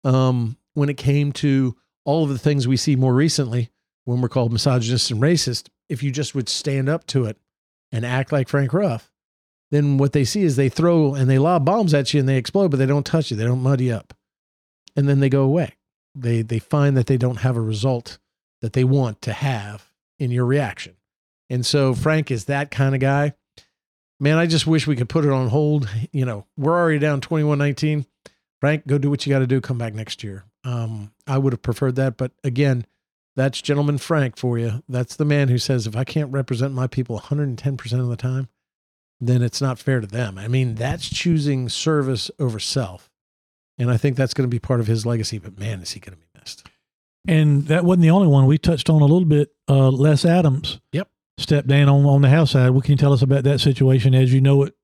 um, when it came to all of the things we see more recently when we're called misogynist and racist. If you just would stand up to it and act like Frank Ruff, then what they see is they throw and they lob bombs at you and they explode, but they don't touch you. They don't muddy up. And then they go away. They they find that they don't have a result that they want to have in your reaction. And so Frank is that kind of guy. Man, I just wish we could put it on hold. You know, we're already down 21-19. Frank, go do what you got to do. Come back next year. Um, I would have preferred that, but again, that's gentleman Frank for you. That's the man who says if I can't represent my people 110% of the time, then it's not fair to them. I mean, that's choosing service over self. And I think that's going to be part of his legacy, but man, is he going to be missed. And that wasn't the only one. We touched on a little bit. Uh, Les Adams. Yep. Stepped down on, on the House side. What can you tell us about that situation as you know it?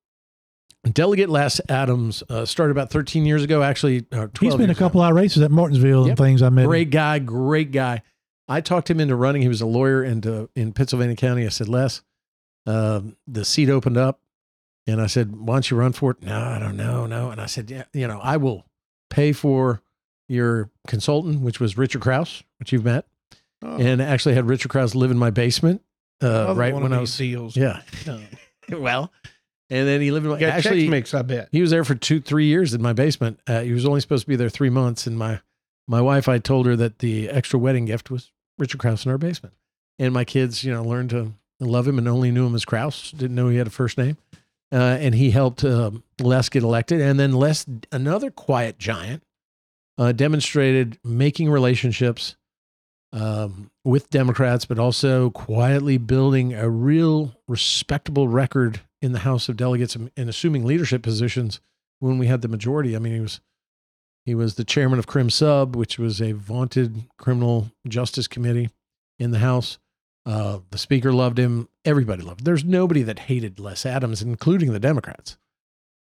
Delegate Les Adams uh, started about 13 years ago, actually. Uh, 12 He's been a years ago. couple of races at Martinsville Yep. and things I met. Great guy, great guy. I talked him into running. He was a lawyer in, in Pittsylvania County. I said, Les, um, the seat opened up. And I said, why don't you run for it? No, I don't know. No. And I said, yeah, you know, I will pay for your consultant, which was Richard Krause, which you've met. Oh, And actually had Richard Krause live in my basement uh, right when I was, deals. yeah. well, and then he lived in my, actually, Mix, I bet. he was there for two, three years in my basement. Uh, he was only supposed to be there three months, and my my wife, I told her that the extra wedding gift was Richard Krause in our basement, and my kids, you know, learned to love him and only knew him as Krause. Didn't know he had a first name, uh, and he helped um, Les get elected, and then Les, another quiet giant, uh, demonstrated making relationships um, with Democrats, but also quietly building a real respectable record in the House of Delegates and, assuming leadership positions when we had the majority. I mean, he was he was the chairman of Crim Sub, which was a vaunted criminal justice committee in the House. Uh, the speaker loved him. Everybody loved him. There's nobody that hated Les Adams, including the Democrats.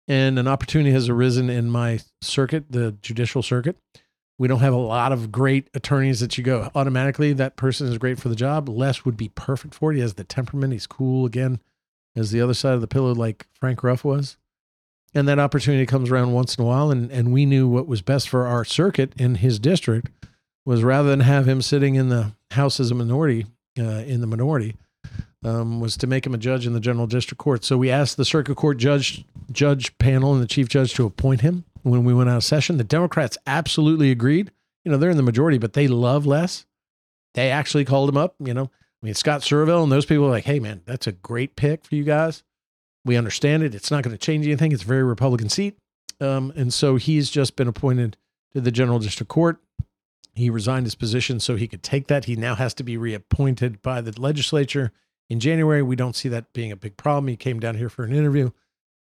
And an opportunity has arisen in my circuit, the judicial circuit. We don't have a lot of great attorneys that you go automatically. That person is great for the job. Les would be perfect for it. He has the temperament. He's cool again, as the other side of the pillow, like Frank Ruff was. And that opportunity comes around once in a while. And, and we knew what was best for our circuit in his district was rather than have him sitting in the House as a minority, uh, in the minority, um, was to make him a judge in the general district court. So we asked the circuit court judge judge panel and the chief judge to appoint him when we went out of session. The Democrats absolutely agreed. You know, they're in the majority, but they love Les. They actually called him up. You know, I mean, Scott Surovell and those people are like, hey, man, that's a great pick for you guys. We understand it. It's not going to change anything. It's a very Republican seat. Um, and so he's just been appointed to the general district court. He resigned his position so he could take that. He now has to be reappointed by the legislature in January. We don't see that being a big problem. He came down here for an interview.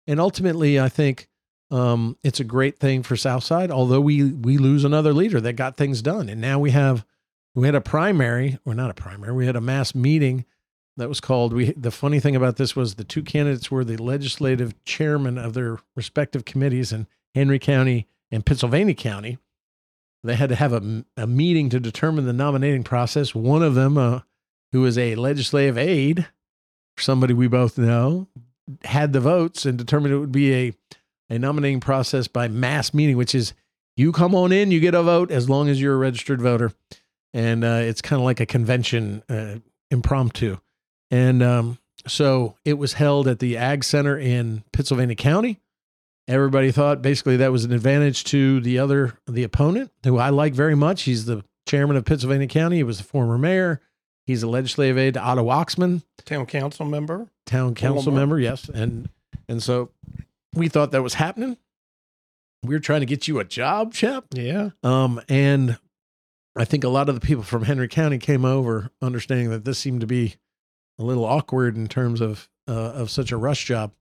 And ultimately, I think um, it's a great thing for Southside, although we we lose another leader that got things done. And now we have we had a primary, or not a primary, we had a mass meeting that was called we the funny thing about this was the two candidates were the legislative chairman of their respective committees in Henry County and Pittsylvania County. They had to have a, a meeting to determine the nominating process. One of them, uh, who is a legislative aide, somebody we both know, had the votes and determined it would be a, a nominating process by mass meeting, which is you come on in, you get a vote as long as you're a registered voter. And uh, it's kind of like a convention uh, impromptu. And um, so it was held at the Ag Center in Pittsylvania County. Everybody thought basically that was an advantage to the other the opponent, who I like very much. He's the chairman of Pittsylvania County. He was a former mayor. He's a legislative aide to Otto Oxman, Town council member. town council member. Yes, and and so we thought that was happening. We were trying to get you a job, chap. Yeah. Um, and I think a lot of the people from Henry County came over understanding that this seemed to be a little awkward in terms of uh, of such a rush job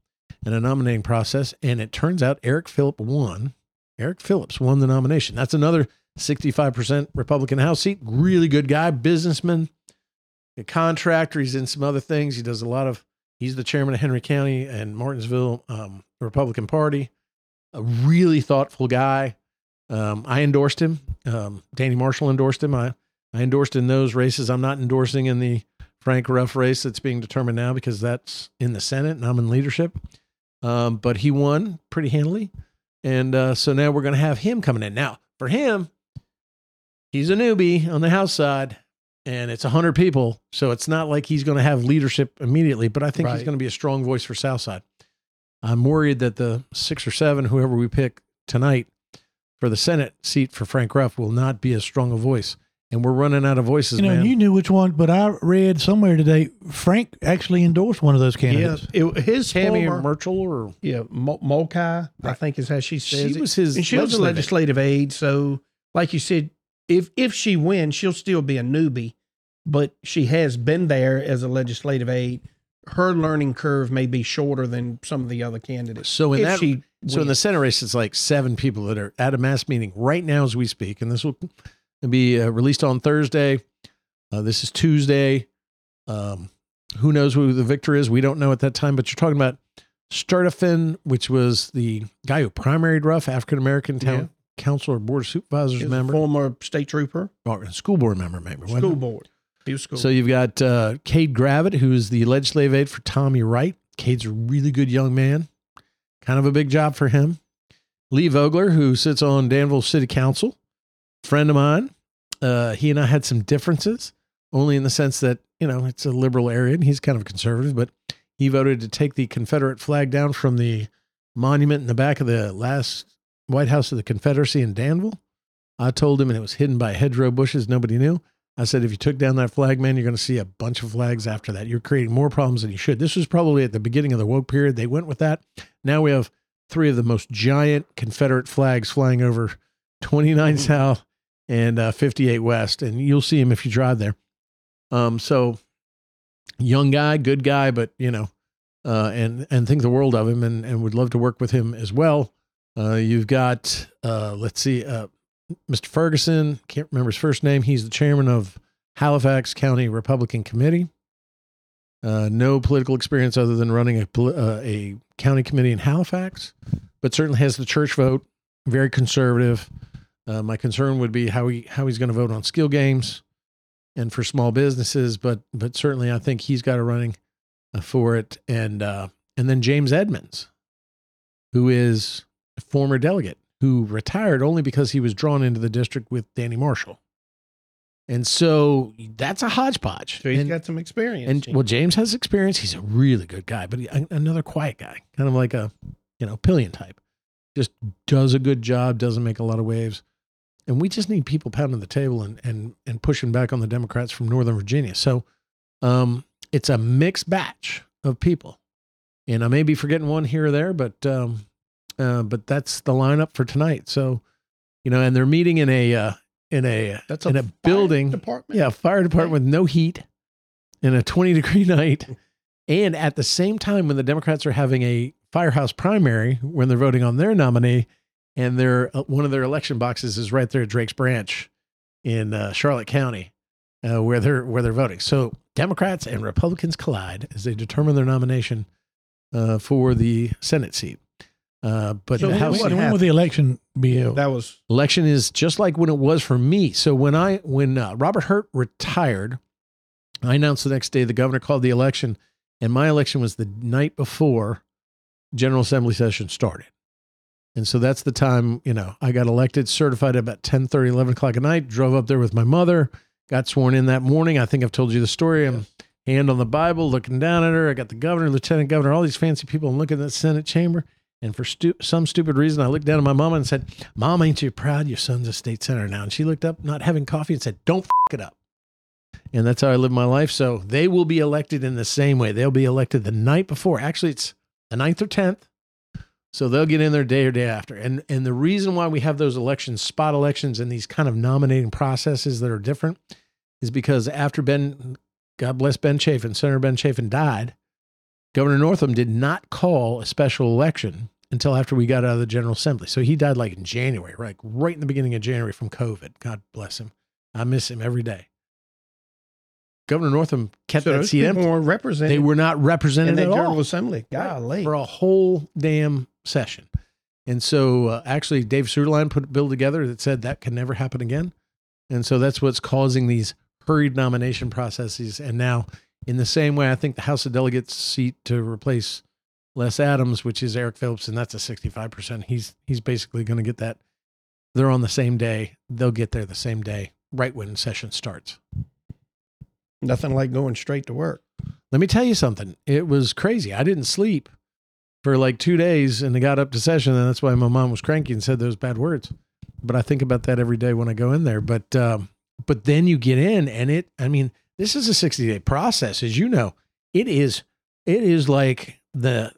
and a nominating process. And it turns out Eric Phillip won. Eric Phillips won the nomination. That's another 65% Republican House seat. Really good guy, businessman, a contractor. He's in some other things. He does a lot of, he's the chairman of Henry County and Martinsville um, Republican Party. A really thoughtful guy. Um, I endorsed him. Um, Danny Marshall endorsed him. I, I endorsed in those races. I'm not endorsing in the Frank Ruff race that's being determined now because that's in the Senate and I'm in leadership. Um, but he won pretty handily. And uh, so now we're going to have him coming in. Now, for him, he's a newbie on the House side and it's 100 people. So it's not like he's going to have leadership immediately, but I think he's going to be a strong voice for Southside. I'm worried that the six or seven, whoever we pick tonight for the Senate seat for Frank Ruff, will not be as strong a voice. And we're running out of voices, You know, man. you knew which one, but I read somewhere today Frank actually endorsed one of those Yeah. candidates. It, his Tammy former, Merchel or yeah, Mo- Mulcahy, I think is how she says she it. was his and she was a legislative legislative aide. So, like you said, if if she wins, she'll still be a newbie, but she has been there as a legislative aide. Her learning curve may be shorter than some of the other candidates. So in that, she so in the. Senate race, it's like seven people that are at a mass meeting right now as we speak, and this will be uh, released on Thursday. Uh, this is Tuesday. Um, who knows who the victor is? We don't know at that time. But you're talking about Sturdifin, which was the guy who primaried Ruff, African American town council or board of supervisors member, former state trooper, or school board member, maybe. school board. So you've got uh, Cade Gravitt, who is the legislative aide for Tommy Wright. Cade's a really good young man, kind of a big job for him. Lee Vogler, who sits on Danville City Council, friend of mine. Uh, he and I had some differences, only in the sense that you know it's a liberal area and he's kind of conservative, but he voted to take the Confederate flag down from the monument in the back of the last White House of the Confederacy in Danville. I told him, and it was hidden by hedgerow bushes. Nobody knew. I said, if you took down that flag, man, you're going to see a bunch of flags after that. You're creating more problems than you should. This was probably at the beginning of the woke period. They went with that. Now we have three of the most giant Confederate flags flying over 29 South and uh, 58 West, and you'll see them if you drive there. Um, so young guy, good guy, but you know, uh, and and think the world of him, and and would love to work with him as well. Uh, you've got uh, let's see, uh, Mr. Ferguson, can't remember his first name. He's the chairman of Halifax County Republican Committee. Uh, no political experience other than running a, uh, a county committee in Halifax, but certainly has the church vote. Very conservative. Uh, my concern would be how he how he's going to vote on skill games and for small businesses, but but certainly I think he's got a running uh, for it. And uh, and then James Edmunds, who is a former delegate who retired only because he was drawn into the district with Danny Marshall. And so that's a hodgepodge. so he's and, got some experience. and well, James has experience. He's a really good guy, but he, another quiet guy, kind of like a you know pillion type. Just does a good job, doesn't make a lot of waves, and we just need people pounding the table and and and pushing back on the Democrats from Northern Virginia. So, um, it's a mixed batch of people, and I may be forgetting one here or there, but um, uh, but that's the lineup for tonight. So, you know, and they're meeting in a uh, in a that's in a fire building department. yeah, fire department with no heat in a 20 degree night. And at the same time, when the Democrats are having a firehouse primary, when they're voting on their nominee, and their uh, one of their election boxes is right there at Drake's Branch in uh, Charlotte County, uh, where they're where they're voting. So Democrats and Republicans collide as they determine their nomination uh, for the Senate seat. Uh, but So the when- House when, when will the election be held? That was election is just like when it was for me. So when I when uh, Robert Hurt retired, I announced the next day the governor called the election, and my election was the night before General Assembly session started. And so that's the time, you know, I got elected, certified at about 10 30, 11 o'clock at night, drove up there with my mother, got sworn in that morning. I think I've told you the story. I'm hand on the Bible, looking down at her. I got the governor, lieutenant governor, all these fancy people. I'm looking at the Senate chamber. And for stu- some stupid reason, I looked down at my mama and said, Mom, ain't you proud your son's a state senator now? And she looked up, not having coffee, and said, Don't f it up. And that's how I live my life. So they will be elected in the same way. They'll be elected the night before. Actually, it's the 9th or 10th. So they'll get in there day or day after. And and the reason why we have those elections, spot elections, and these kind of nominating processes that are different is because after Ben, God bless Ben Chafin, Senator Ben Chafin died, Governor Northam did not call a special election until after we got out of the General Assembly. So he died like in January, right? Right in the beginning of January from COVID. God bless him. I miss him every day. Governor Northam kept So that seat empty. represented They were not in the at all General Assembly. Golly. for a whole damn session. And so, uh, actually, Dave Suetterlein put a bill together that said that can never happen again. And so that's what's causing these hurried nomination processes. And now, in the same way, I think the House of Delegates seat to replace Les Adams, which is Eric Phillips, and that's a 65%. He's he's basically going to get that. They're on the same day. They'll get there the same day, right when session starts. Nothing like going straight to work. Let me tell you something. It was crazy. I didn't sleep for like two days and I got up to session. And that's why my mom was cranky and said those bad words. But I think about that every day when I go in there. But, um, but then you get in and it, I mean, this is a 60 day process, as you know. It is, it is like the,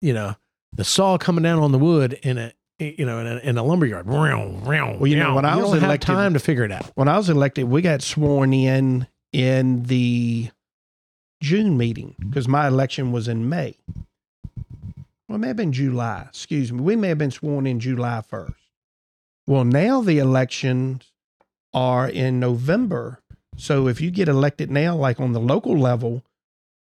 you know, the saw coming down on the wood in a, eh, you know, in a, in a lumber yard. Well, you know, when I was don't have elected- time to figure it out. When I was elected, we got sworn in in the June meeting because my election was in May. Well, it may have been July. Excuse me. We may have been sworn in July 1st. Well, now the elections are in November. So if you get elected now, like on the local level,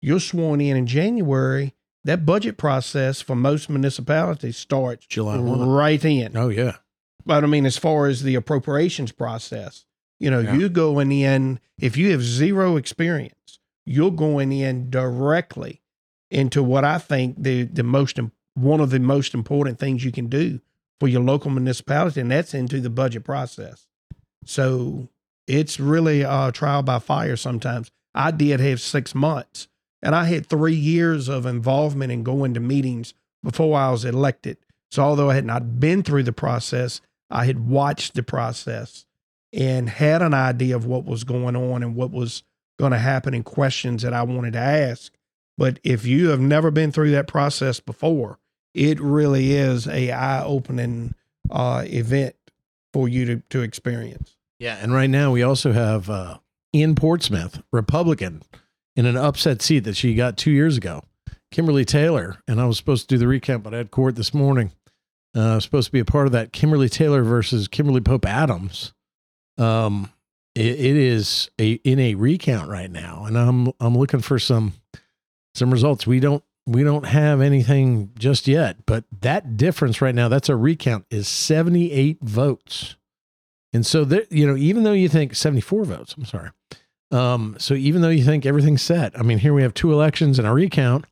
you're sworn in in January. That budget process for most municipalities starts July 1. right in. Oh, yeah. But I mean, as far as the appropriations process, you know, Yeah. you going in, if you have zero experience, you're going in directly into what I think the, the most, one of the most important things you can do for your local municipality, and that's into the budget process. So it's really a trial by fire sometimes. I did have six months, and I had three years of involvement in going to meetings before I was elected. So although I had not been through the process, I had watched the process and had an idea of what was going on and what was going to happen and questions that I wanted to ask. But if you have never been through that process before, it really is a eye-opening uh, event for you to, to experience. Yeah, and right now we also have uh, Ian Portsmouth, Republican, in an upset seat that she got two years ago. Kimberly Taylor, and I was supposed to do the recount, but I had court this morning. Uh, supposed to be a part of that. Kimberly Taylor versus Kimberly Pope Adams. Um, it, it is a in a recount right now, and I'm I'm looking for some some results. We don't we don't have anything just yet, but that difference right now, that's a recount, is 78 votes. And so there, you know, even though you think 74 votes, I'm sorry. Um, so even though you think everything's set, I mean, here we have two elections and a recount.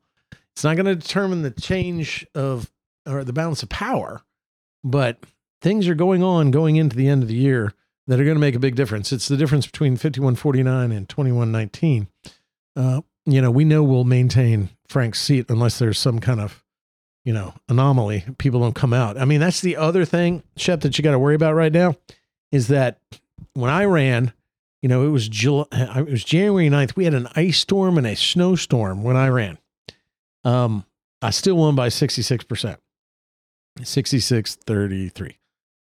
It's not going to determine the change of or the balance of power, but things are going on going into the end of the year that are going to make a big difference. It's the difference between 5149 and 2119. Uh, you know, we know we'll maintain Frank's seat unless there's some kind of, you know, anomaly. People don't come out. I mean, that's the other thing, Shep, that you got to worry about right now is that when I ran, you know, it was July, it was January 9th. We had an ice storm and a snowstorm when I ran. Um, I still won by 66%, 66 33.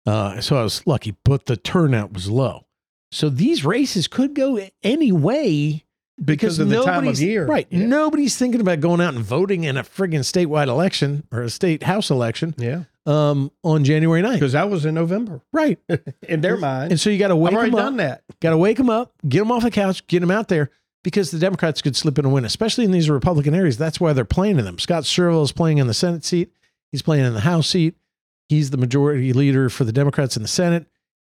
Uh, so I was lucky, but the turnout was low. So these races could go any way Because of the time of nobody's- year. Right. Yeah. Nobody's thinking about going out and voting in a friggin' statewide election or a state house election Yeah. Um, on January 9th. Because that was in November Right. in their mind. And so you got to wake I've already them up. done that. Got to wake them up, get them off the couch, get them out there because the Democrats could slip in and win, especially in these Republican areas. That's why they're playing in them. Scott Surovell is playing in the Senate seat. He's playing in the House seat. He's the majority leader for the Democrats in the Senate.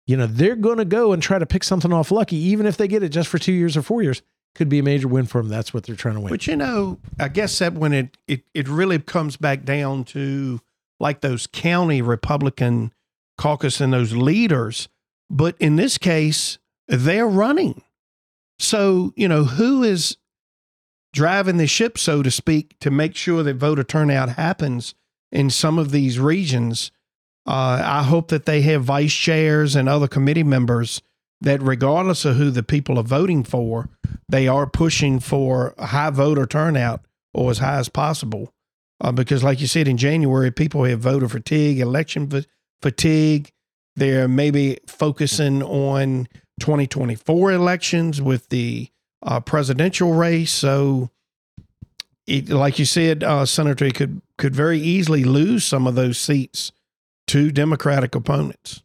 You know, they're going to go and try to pick something off Lucky, even if they get it just for two years or four years. Could be a major win for them. That's what they're trying to win. But you know, I guess that when it, it it really comes back down to like those county Republican caucus and those leaders, but in this case, they're running. So, you know, who is driving the ship, so to speak, to make sure that voter turnout happens? in some of these regions. Uh, I hope that they have vice chairs and other committee members that, regardless of who the people are voting for, they are pushing for high voter turnout or as high as possible. Uh, because, like you said, in January, people have voter fatigue, election fa- fatigue. They're maybe focusing on 2024 elections with the uh, presidential race. So, it, like you said, uh, Senator, could could very easily lose some of those seats to Democratic opponents.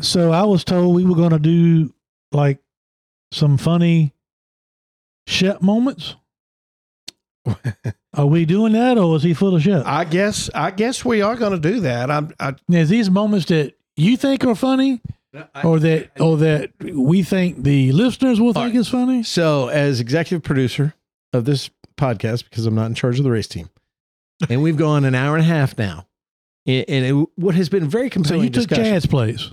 So I was told we were going to do like some funny Shep moments. Are we doing that, or is he full of shit? I guess I guess we are going to do that. I'm, I Is these moments that you think are funny, or that or that we think the listeners will think is funny? So, as executive producer of this podcast, because I'm not in charge of the race team, and we've gone an hour and a half now, and and it, what has been very compelling. So compelling you took discussion- Chad's place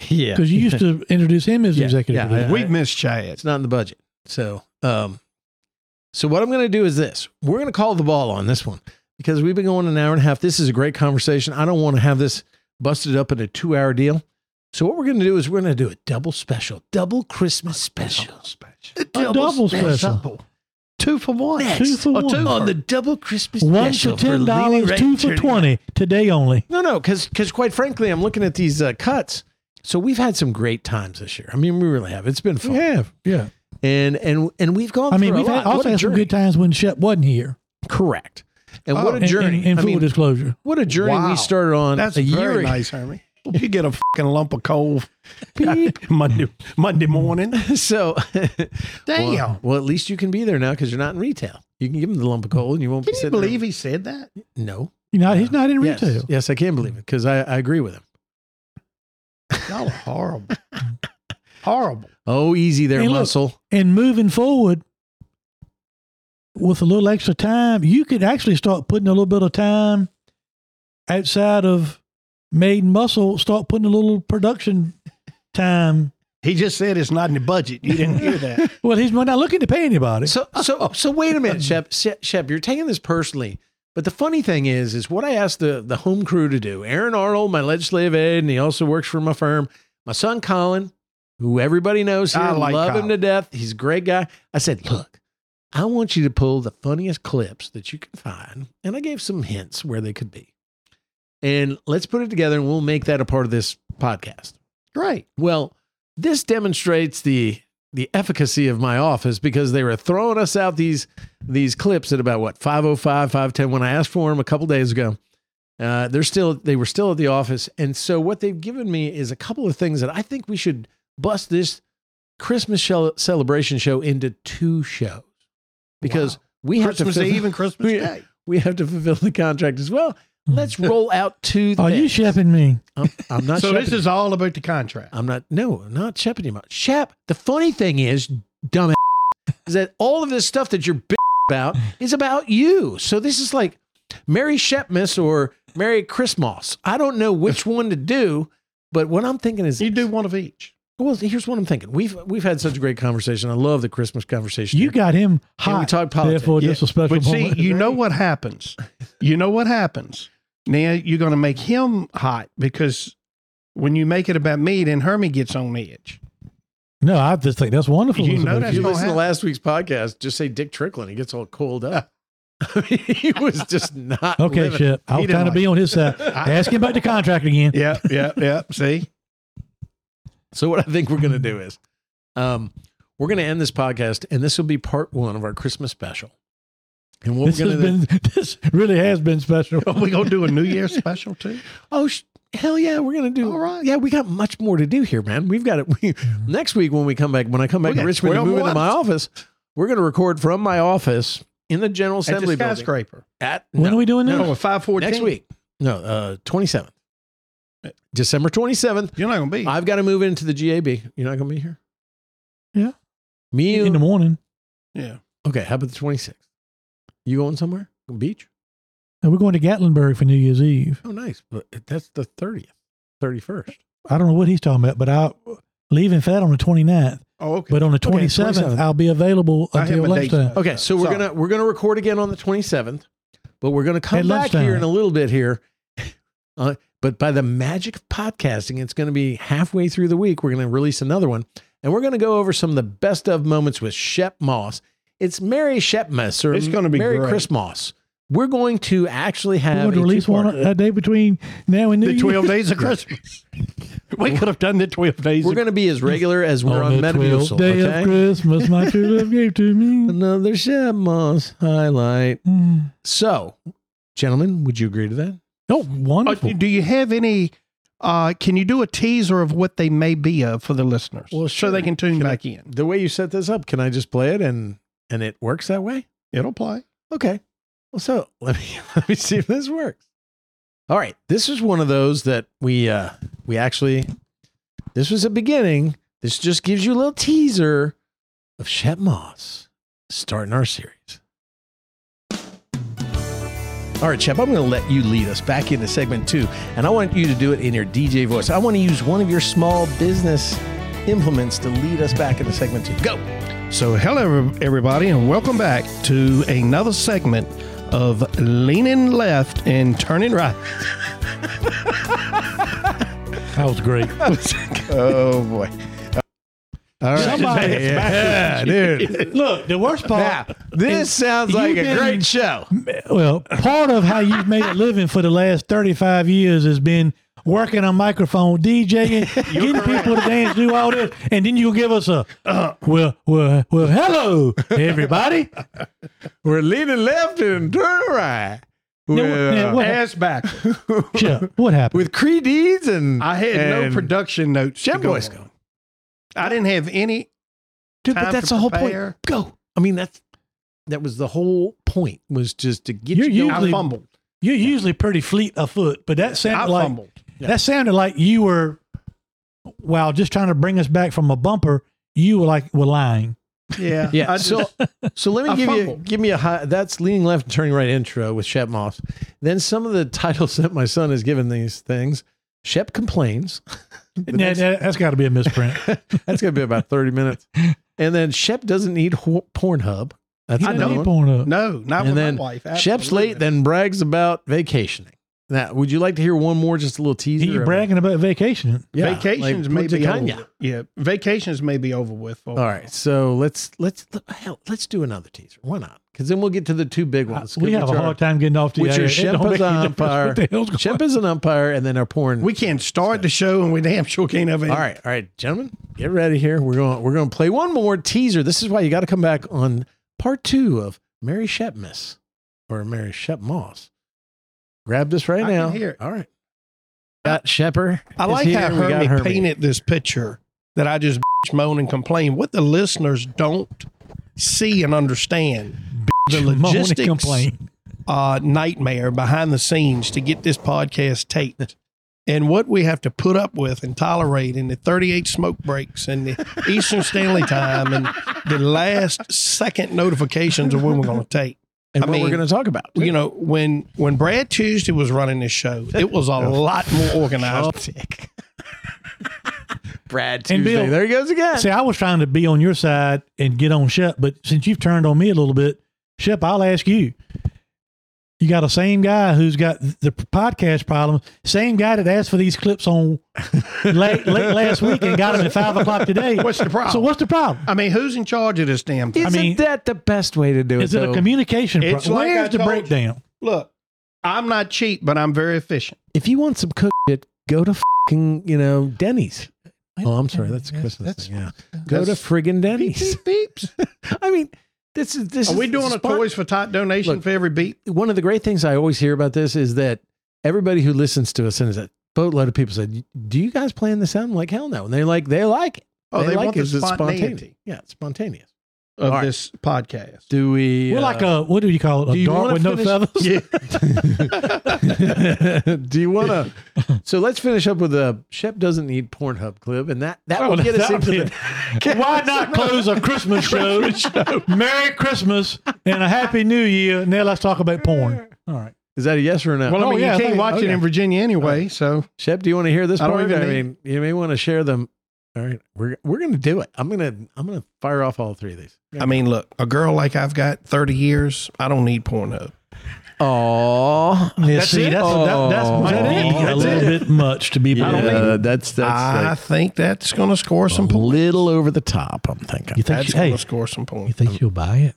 yeah, because you used to introduce him as Yeah, executive yeah, producer. I- we missed Chad. It's not in the budget. So, um, so what I'm going to do is this: we're going to call the ball on this one because we've been going an hour and a half. This is a great conversation. I don't want to have this busted up in a two hour deal. So what we're going to do is we're going to do a double special, double Christmas special, A double special. Two for one. Two for one. two on the double Christmas One special for ten dollars, two for twenty today only. No, no, because quite frankly, I'm looking at these uh, cuts. So we've had some great times this year. I mean, we really have. It's been fun, We have, yeah. And and and we've gone. I mean, through we've a had, lot. Also a had some good times when Shep wasn't here. Correct. And Oh, what a journey! in, in I full mean, disclosure, what a journey Wow. we started on That's a year very ago. nice, Hermie. Hope you get a fucking lump of coal Monday Monday morning. so, Damn. Well, well, at least you can be there now because you're not in retail. You can give him the lump of coal, and you won't Can be you sitting. there- believe he said that? No, you know, he's not in yes, retail. yes, I can believe it because I, I agree with him. Y'all are horrible. Horrible. Oh, easy there, Hey, look. muscle. And moving forward with a little extra time, you could actually start putting a little bit of time outside of made muscle. Start putting a little production time. He just said it's not in the budget. You didn't hear that. Well, he's not looking to pay anybody. So, so, so wait a minute, Shep. Shep, Shep, you're taking this personally. But the funny thing is, is what I asked the the home crew to do. Aaron Arnold, my legislative aide, and he also works for my firm. My son Colin, who everybody knows here, I like love him to death. He's a great guy. I said, look, I want you to pull the funniest clips that you can find, and I gave some hints where they could be. And let's put it together, and we'll make that a part of this podcast. Great. Well, this demonstrates the the efficacy of my office because they were throwing us out these these clips at about what 505 510 when I asked for them a couple days ago. Uh, they're still they were still at the office, and so what they've given me is a couple of things that I think we should bust this Christmas shell celebration show into two shows because we have Christmas to fulfill- Eve and Christmas we, Day. we have to fulfill the contract as well. Let's roll out two. Are you things. shepping me? I'm, I'm not. So this shepping. is all about the contract. I'm not. No, I'm not shepping you. Shep. The funny thing is, dumb is that all of this stuff that you're bitching about is about you. So this is like Merry Shepmas or Merry Christmas. I don't know which one to do, but what I'm thinking is, You do one of each. Well. Here's what I'm thinking. We've we've had such a great conversation. I love the Christmas conversation. You got him And we hot. talk politics. Therefore, just a special But see, you know what happens. You know what happens. Now you're going to make him hot because when you make it about me, then Hermie gets on edge. no, I just think that's wonderful. You know if that's you gonna listen to last week's podcast, just say Dick Tricklin. He gets all cold up. I mean, he was just not Okay, living. Shep. I He was didn't trying to like be on his side. Ask him about the contract again. Yeah, yeah, yeah. See, So what I think we're going to do is, um, we're going to end this podcast, and this will be part one of our Christmas special. And what This we're going to been. This really has been special. are we going to do a New Year's special too? oh sh- hell yeah, we're going to do. All right. Yeah, we got much more to do here, man. We've got it. We, next week when we come back, when I come back We to got Richmond and 12 move into my office, we're going to record from my office in the General At the Assembly building. skyscraper. At When no, are we doing no, this? Oh, five fourteen next week. No, uh, twenty seventh, December twenty seventh. You're not going to be. I've got to move into the GAB. You're not going to be here. Yeah. Me, you, In the morning. yeah. Okay, how about the 26th? You going somewhere? Beach? And we're going to Gatlinburg for New Year's Eve. Oh, nice. But that's the 30th, 31st. I don't know what he's talking about, but I'll leaving Fed on the 29th. Oh, okay. But on the Okay, 27th, 27th. I'll be available until my lunchtime. now. Okay, so we're Sorry. gonna we're gonna record again on the 27th. but we're going to come At back lunchtime. here in a little bit here. Uh, but by the magic of podcasting, it's going to be halfway through the week. We're going to release another one, and we're going to go over some of the best of moments with Shep Moss. It's Merry Shepmas or It's gonna be Merry great. Christmas. We're going to actually have to a release one a day between now and New The Year. 12 days of Christmas. we could have done the 12 days. We're of going to be as regular as we're on, the Metamucil. 12th day Okay? of Christmas, my true love gave to me. Another Shep Moss highlight. Mm. So, gentlemen, would you agree to that? Oh, Uh, wonderful. do you have any? Uh, can you do a teaser of what they may be of for the listeners, Well, so sure. they can tune Can I- back in? The way you set this up, can I just play it and and it works that way? It'll play. Okay. Well, so let me let me see if this works. All right, this is one of those that we uh we actually this was a beginning. This just gives you a little teaser of Shep Moss starting our series. All right, Shep, I'm going to let you lead us back into segment two, and I want you to do it in your DJ voice. I want to use one of your small business implements to lead us back into segment two. Go. So, hello, everybody, and welcome back to another segment of Leaning Left and Turning Right. that was great. Oh boy. All right. Somebody- yeah, dude. Look, the worst part. Now, this sounds like a been- great show. Well, part of how you've made a living for the last 35 years has been working on microphone, DJing, getting people to dance, do all this, and then you give us a, Uh-huh. well, well, well, hello, everybody. We're leaning left and turn right. Now, With, now, what- Ass back. Shep, what happened? with Creigh Deeds and I had no production notes. to Shep go Boys on. go. I didn't have any. Dude, time but that's to the whole prepare. point. Go. I mean, that's that was the whole point was just to get You're you going. I Usually- fumbled. You're usually pretty fleet of foot, but that I sounded like fumbled. that sounded like you were, while just trying to bring us back from a bumper, you were like were lying. Yeah. Yeah. I so, just- so let me I give you fumbled. give me a high. That's leaning left and turning right intro with Shep Moss. Then some of the titles that my son has given these things. Shep complains. The Now, next- that, has got to be a misprint. That's gonna be about thirty minutes. And then Shep doesn't need Ho- Pornhub. That's I another know one. porn no, not And with then my wife. Shep's late, then brags about vacationing. Now, would you like to hear one more, just a little teaser? You of- bragging about vacation. Yeah, vacations like may be over. Punta with. Yeah, vacations may be over with. For All right, so let's let's hell, let's do another teaser. Why not? Because then we'll get to the two big uh, ones. we have a are- hard time getting off the which air. are It Shep don't as an umpire. what the hell's Shep is an umpire, and then our porn. We can't start the show, and we damn sure can't have any. all right, all right, gentlemen, get ready here. We're going we're going to play one more teaser. This is why you got to come back on part two of Merry Shepmas or Merry Shep Moss. Grab this right I now. can hear it. All right. Got Shepper. I is like here. how We got Hermie Hermie. painted this picture that I just moan and complain. What the listeners don't see and understand the logistics uh, nightmare behind the scenes to get this podcast taped. And what we have to put up with and tolerate in the 38 smoke breaks and the Eastern Stanley time and the last second notifications of when we're going to tape. and I what we're going to talk about. You know, when when Brad Tuesday was running this show, it was a lot more organized. Brad And Tuesday. Bill- there he goes again. See, I was trying to be on your side and get on Shep, but since you've turned on me a little bit, Shep, I'll ask you. You got the same guy who's got the podcast problem, same guy that asked for these clips on late, late last week and got them at five o'clock today. What's the problem? So what's the problem? I mean, who's in charge of this damn thing? Isn't mean- that the best way to do it? Is it a communication problem? like I Where's the told you. breakdown? Look, I'm not cheap, but I'm very efficient. if you want some cook shit, go to fucking, you know, Denny's. Oh, I'm sorry. That's a Christmas that's- thing. Yeah. Go to friggin' Denny's. beep, beeps. I mean, this is this Are is we doing a spon- Toys for Tot donation Look, for every beat? One of the great things I always hear about this is that everybody who listens to us and is a boatload of people said, "Do you guys plan this out?" I'm like, "Hell no!" And they're like, "They like it. Oh, they, like want it. the It's spontaneous. Yeah, it's spontaneous." Of All right. this podcast. Do we? We're uh, like a what do you call it? do A you dart wanna with no feathers. Yeah. Do you want to? So let's finish up with a Shep doesn't need Pornhub clip, and that that Oh, will get us that into would the. Why not close a Christmas show? Merry Christmas and a Happy New Year. Now let's talk about porn. All right. Is that a yes or a no? Well, I Oh, mean, yeah, you can't thank- watch it okay. in Virginia anyway, so Shep, do you want to hear this I don't part? even I need- mean, you may want to share them. All right, we're we're gonna do it. I'm gonna I'm gonna fire off all three of these. I mean, look, a girl like I've got 30 years, I don't need Pornhub. Oh, Yeah, see, that's, that, that's, that is a That's little it. bit much to be. yeah, believed. that's that's I like think that's going to score some a points. little over the top. I'm thinking. You think? That's She, going hey, to score some you points. think she'll buy it?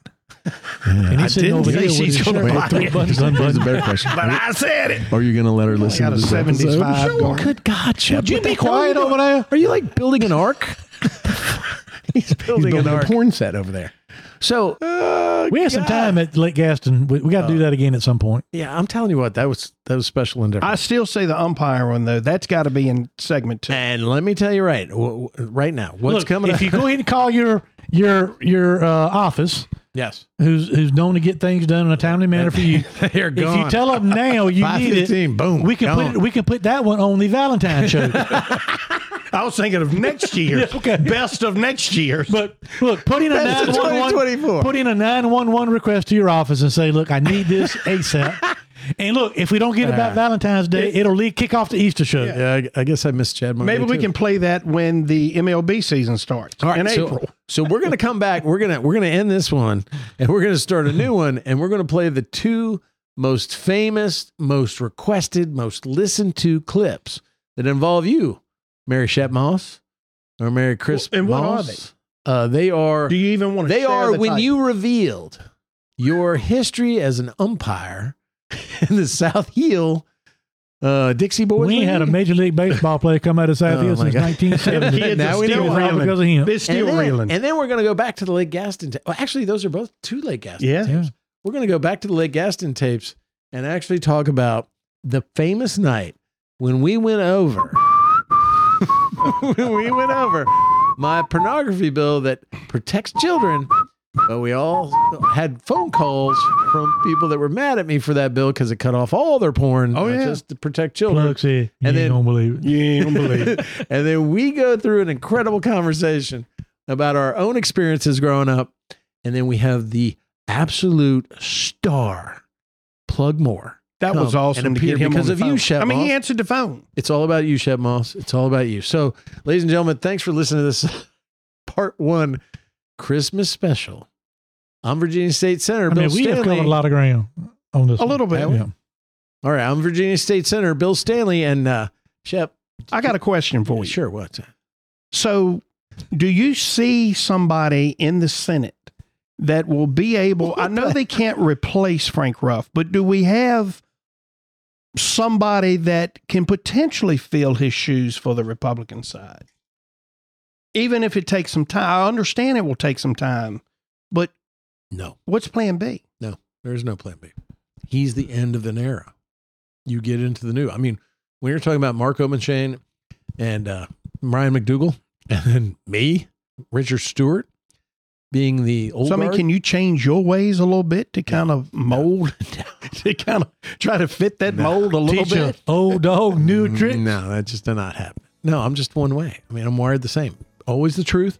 And I he's sitting didn't over say she's gonna buy it. Here's a better question. But I said it. Are you going to let her listen to a this 75 episode? going. Good God, Chip. Would you be quiet over there? Are you like building an ark? He's building, an ark. porn set over there. So oh, We had some time at Lake Gaston. We, we got to do uh, that again at some point. yeah, I'm telling you what, that was that was special and different. I still say the umpire one though. That's got to be in segment two. and let me tell you right, w- w- right now, what's Look, coming? If up- you go ahead and call your your your uh, office, yes, who's who's known to get things done in a timely manner for you, they're if gone. you tell them now you need it, 5:15, boom, we can put gone. it, we can put that one on the Valentine show. I was thinking of next year. okay. Best of next year. But look, put in a That's the 2024. 911 put in a 911 request to your office and say, "Look, I need this ASAP." And look, if we don't get it about Valentine's Day, it'll lead, kick off the Easter show. Yeah, I, I guess I missed Chad. Monday Maybe we too. can play that when the MLB season starts All right, in so, April. So we're gonna come back. We're gonna we're gonna end this one, and we're gonna start a new one, and we're gonna play the two most famous, most requested, most listened to clips that involve you, Merry Shep Moss or Mary Chris. And what are Moss. Uh, they are. Do you even want to? They share are the when title? you revealed your history as an umpire in the South Hill uh, Dixie Boys. We ain't had a Major League Baseball player come out of South Oh, Hill my since 1970. Now we still know. All reeling. because of him. They're still and then, reeling. And then we're going to go back to the Lake Gaston. Ta- well, actually, those are both two Lake Gaston. Yeah. tapes. We're going to go back to the Lake Gaston tapes and actually talk about the famous night when we went over. when we went over my pornography bill that protects children. But we all had phone calls from people that were mad at me for that bill because it cut off all their porn. Oh, uh, yeah. just to protect children. Plug said, you And ain't then- gonna believe it. you ain't gonna believe it. and then we go through an incredible conversation about our own experiences growing up. And then we have the absolute star, Plug Moore. That was come awesome and to get him because on of the you, phone. Shep I mean, he answered the phone. It's all about you, Shep Moss. It's all about you. So, ladies and gentlemen, thanks for listening to this part one Christmas special. I'm Virginia State Senator I Bill mean, we have covered a lot of ground on this. A one. little bit. Yeah. all right, I'm Virginia State Senator Bill Stanley and uh, Shep. I got a question for you. Sure, What? So, do you see somebody in the Senate that will be able? I know they can't replace Frank Ruff, but do we have somebody that can potentially fill his shoes for the Republican side? Even if it takes some time, I understand it will take some time, but No. what's Plan B? No, There's no plan B. He's the end of an era. You get into the new. I mean, when you're talking about Mark Obenshain and uh, Ryan McDougle, and then me, Richard Stuart, being the old so, I mean, guard, can you change your ways a little bit to kind of mold, to kind of try to fit that No. mold a little Teach bit? old dog new trick. No, that just did not happen. No, I'm just one way. I mean, I'm wired the same. Always the truth,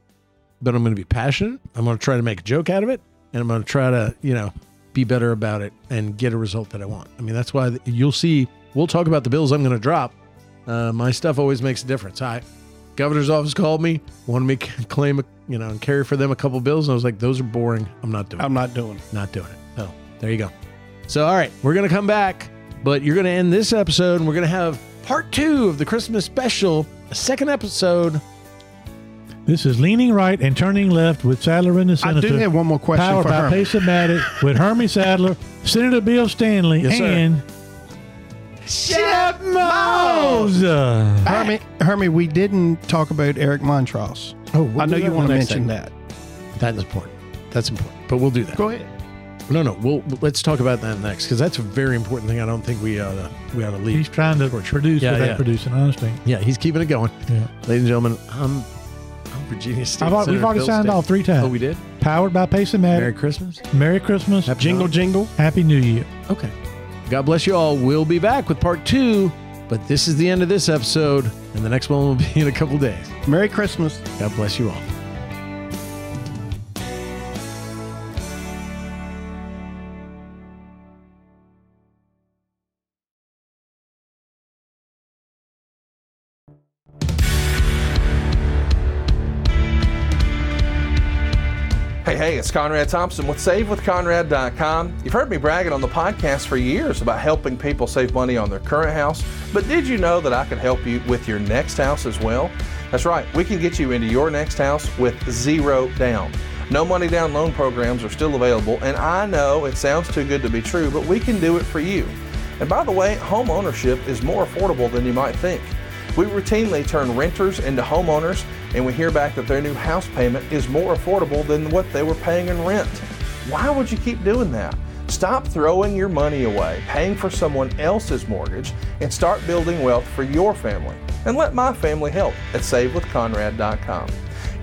but I'm going to be passionate. I'm going to try to make a joke out of it, and I'm going to try to, you know, be better about it and get a result that I want. I mean, that's why you'll see. We'll talk about the bills I'm going to drop. Uh, my stuff always makes a difference. Hi, governor's office called me, wanted me to claim, a, you know, and carry for them a couple bills, and I was like, those are boring. I'm not doing. it. I'm not doing it. not doing it. So there you go. So all right, we're gonna come back, but you're gonna end this episode, and we're gonna have part two of the Christmas special, a second episode. This is leaning right and turning left with Sadler and the Senator. I Senator. do have one more question powered for by Herman. Pace-O-Matic with Hermie Sadler, Senator Bill Stanley, Yes, sir. and Shep Moss. Uh, Hermie, Hermie, we didn't talk about Eric Montross. Oh, we'll I know you want to in the next mention segment. that. That's important. That's important. But we'll do that. Go ahead. No, no. We'll let's talk about that next because that's a very important thing. I don't think we ought to we ought to leave. he's trying to produce Yeah, without yeah. producing. I understand. yeah, he's keeping it going. Yeah. Ladies and gentlemen, I'm I'm Virginia State. I've, al- we've already Bill signed Stanley. off three times. Oh, we did. Powered by Pace-O-Matic. Merry Christmas. Merry, Christmas. Christmas. Happy Jingle, Hanukkah. jingle. Happy New Year. Okay. God bless you all. We'll be back with part two, but this is the end of this episode, and the next one will be in a couple days. Merry Christmas. God bless you all. Hey, it's Conrad Thompson with SaveWithConrad.com. You've heard me bragging on the podcast for years about helping people save money on their current house, but did you know that I could help you with your next house as well? That's right, we can get you into your next house with zero down. No money down loan programs are still available, and I know it sounds too good to be true, but we can do it for you. And by the way, home ownership is more affordable than you might think. We routinely turn renters into homeowners, and we hear back that their new house payment is more affordable than what they were paying in rent. Why would you keep doing that? Stop throwing your money away, paying for someone else's mortgage, and start building wealth for your family. And let my family help at SaveWithConrad.com.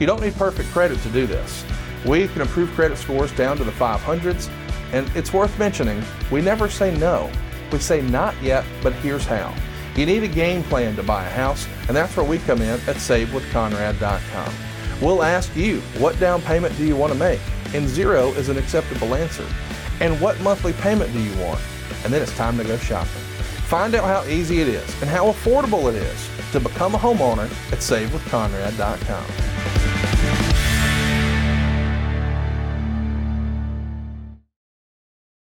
You don't need perfect credit to do this. We can improve credit scores down to the 500s, and it's worth mentioning we never say no. We say not yet, but here's how. You need a game plan to buy a house, and that's where we come in at SaveWithConrad.com. We'll ask you, what down payment do you want to make? And zero is an acceptable answer. And what monthly payment do you want? And then it's time to go shopping. Find out how easy it is and how affordable it is to become a homeowner at SaveWithConrad.com.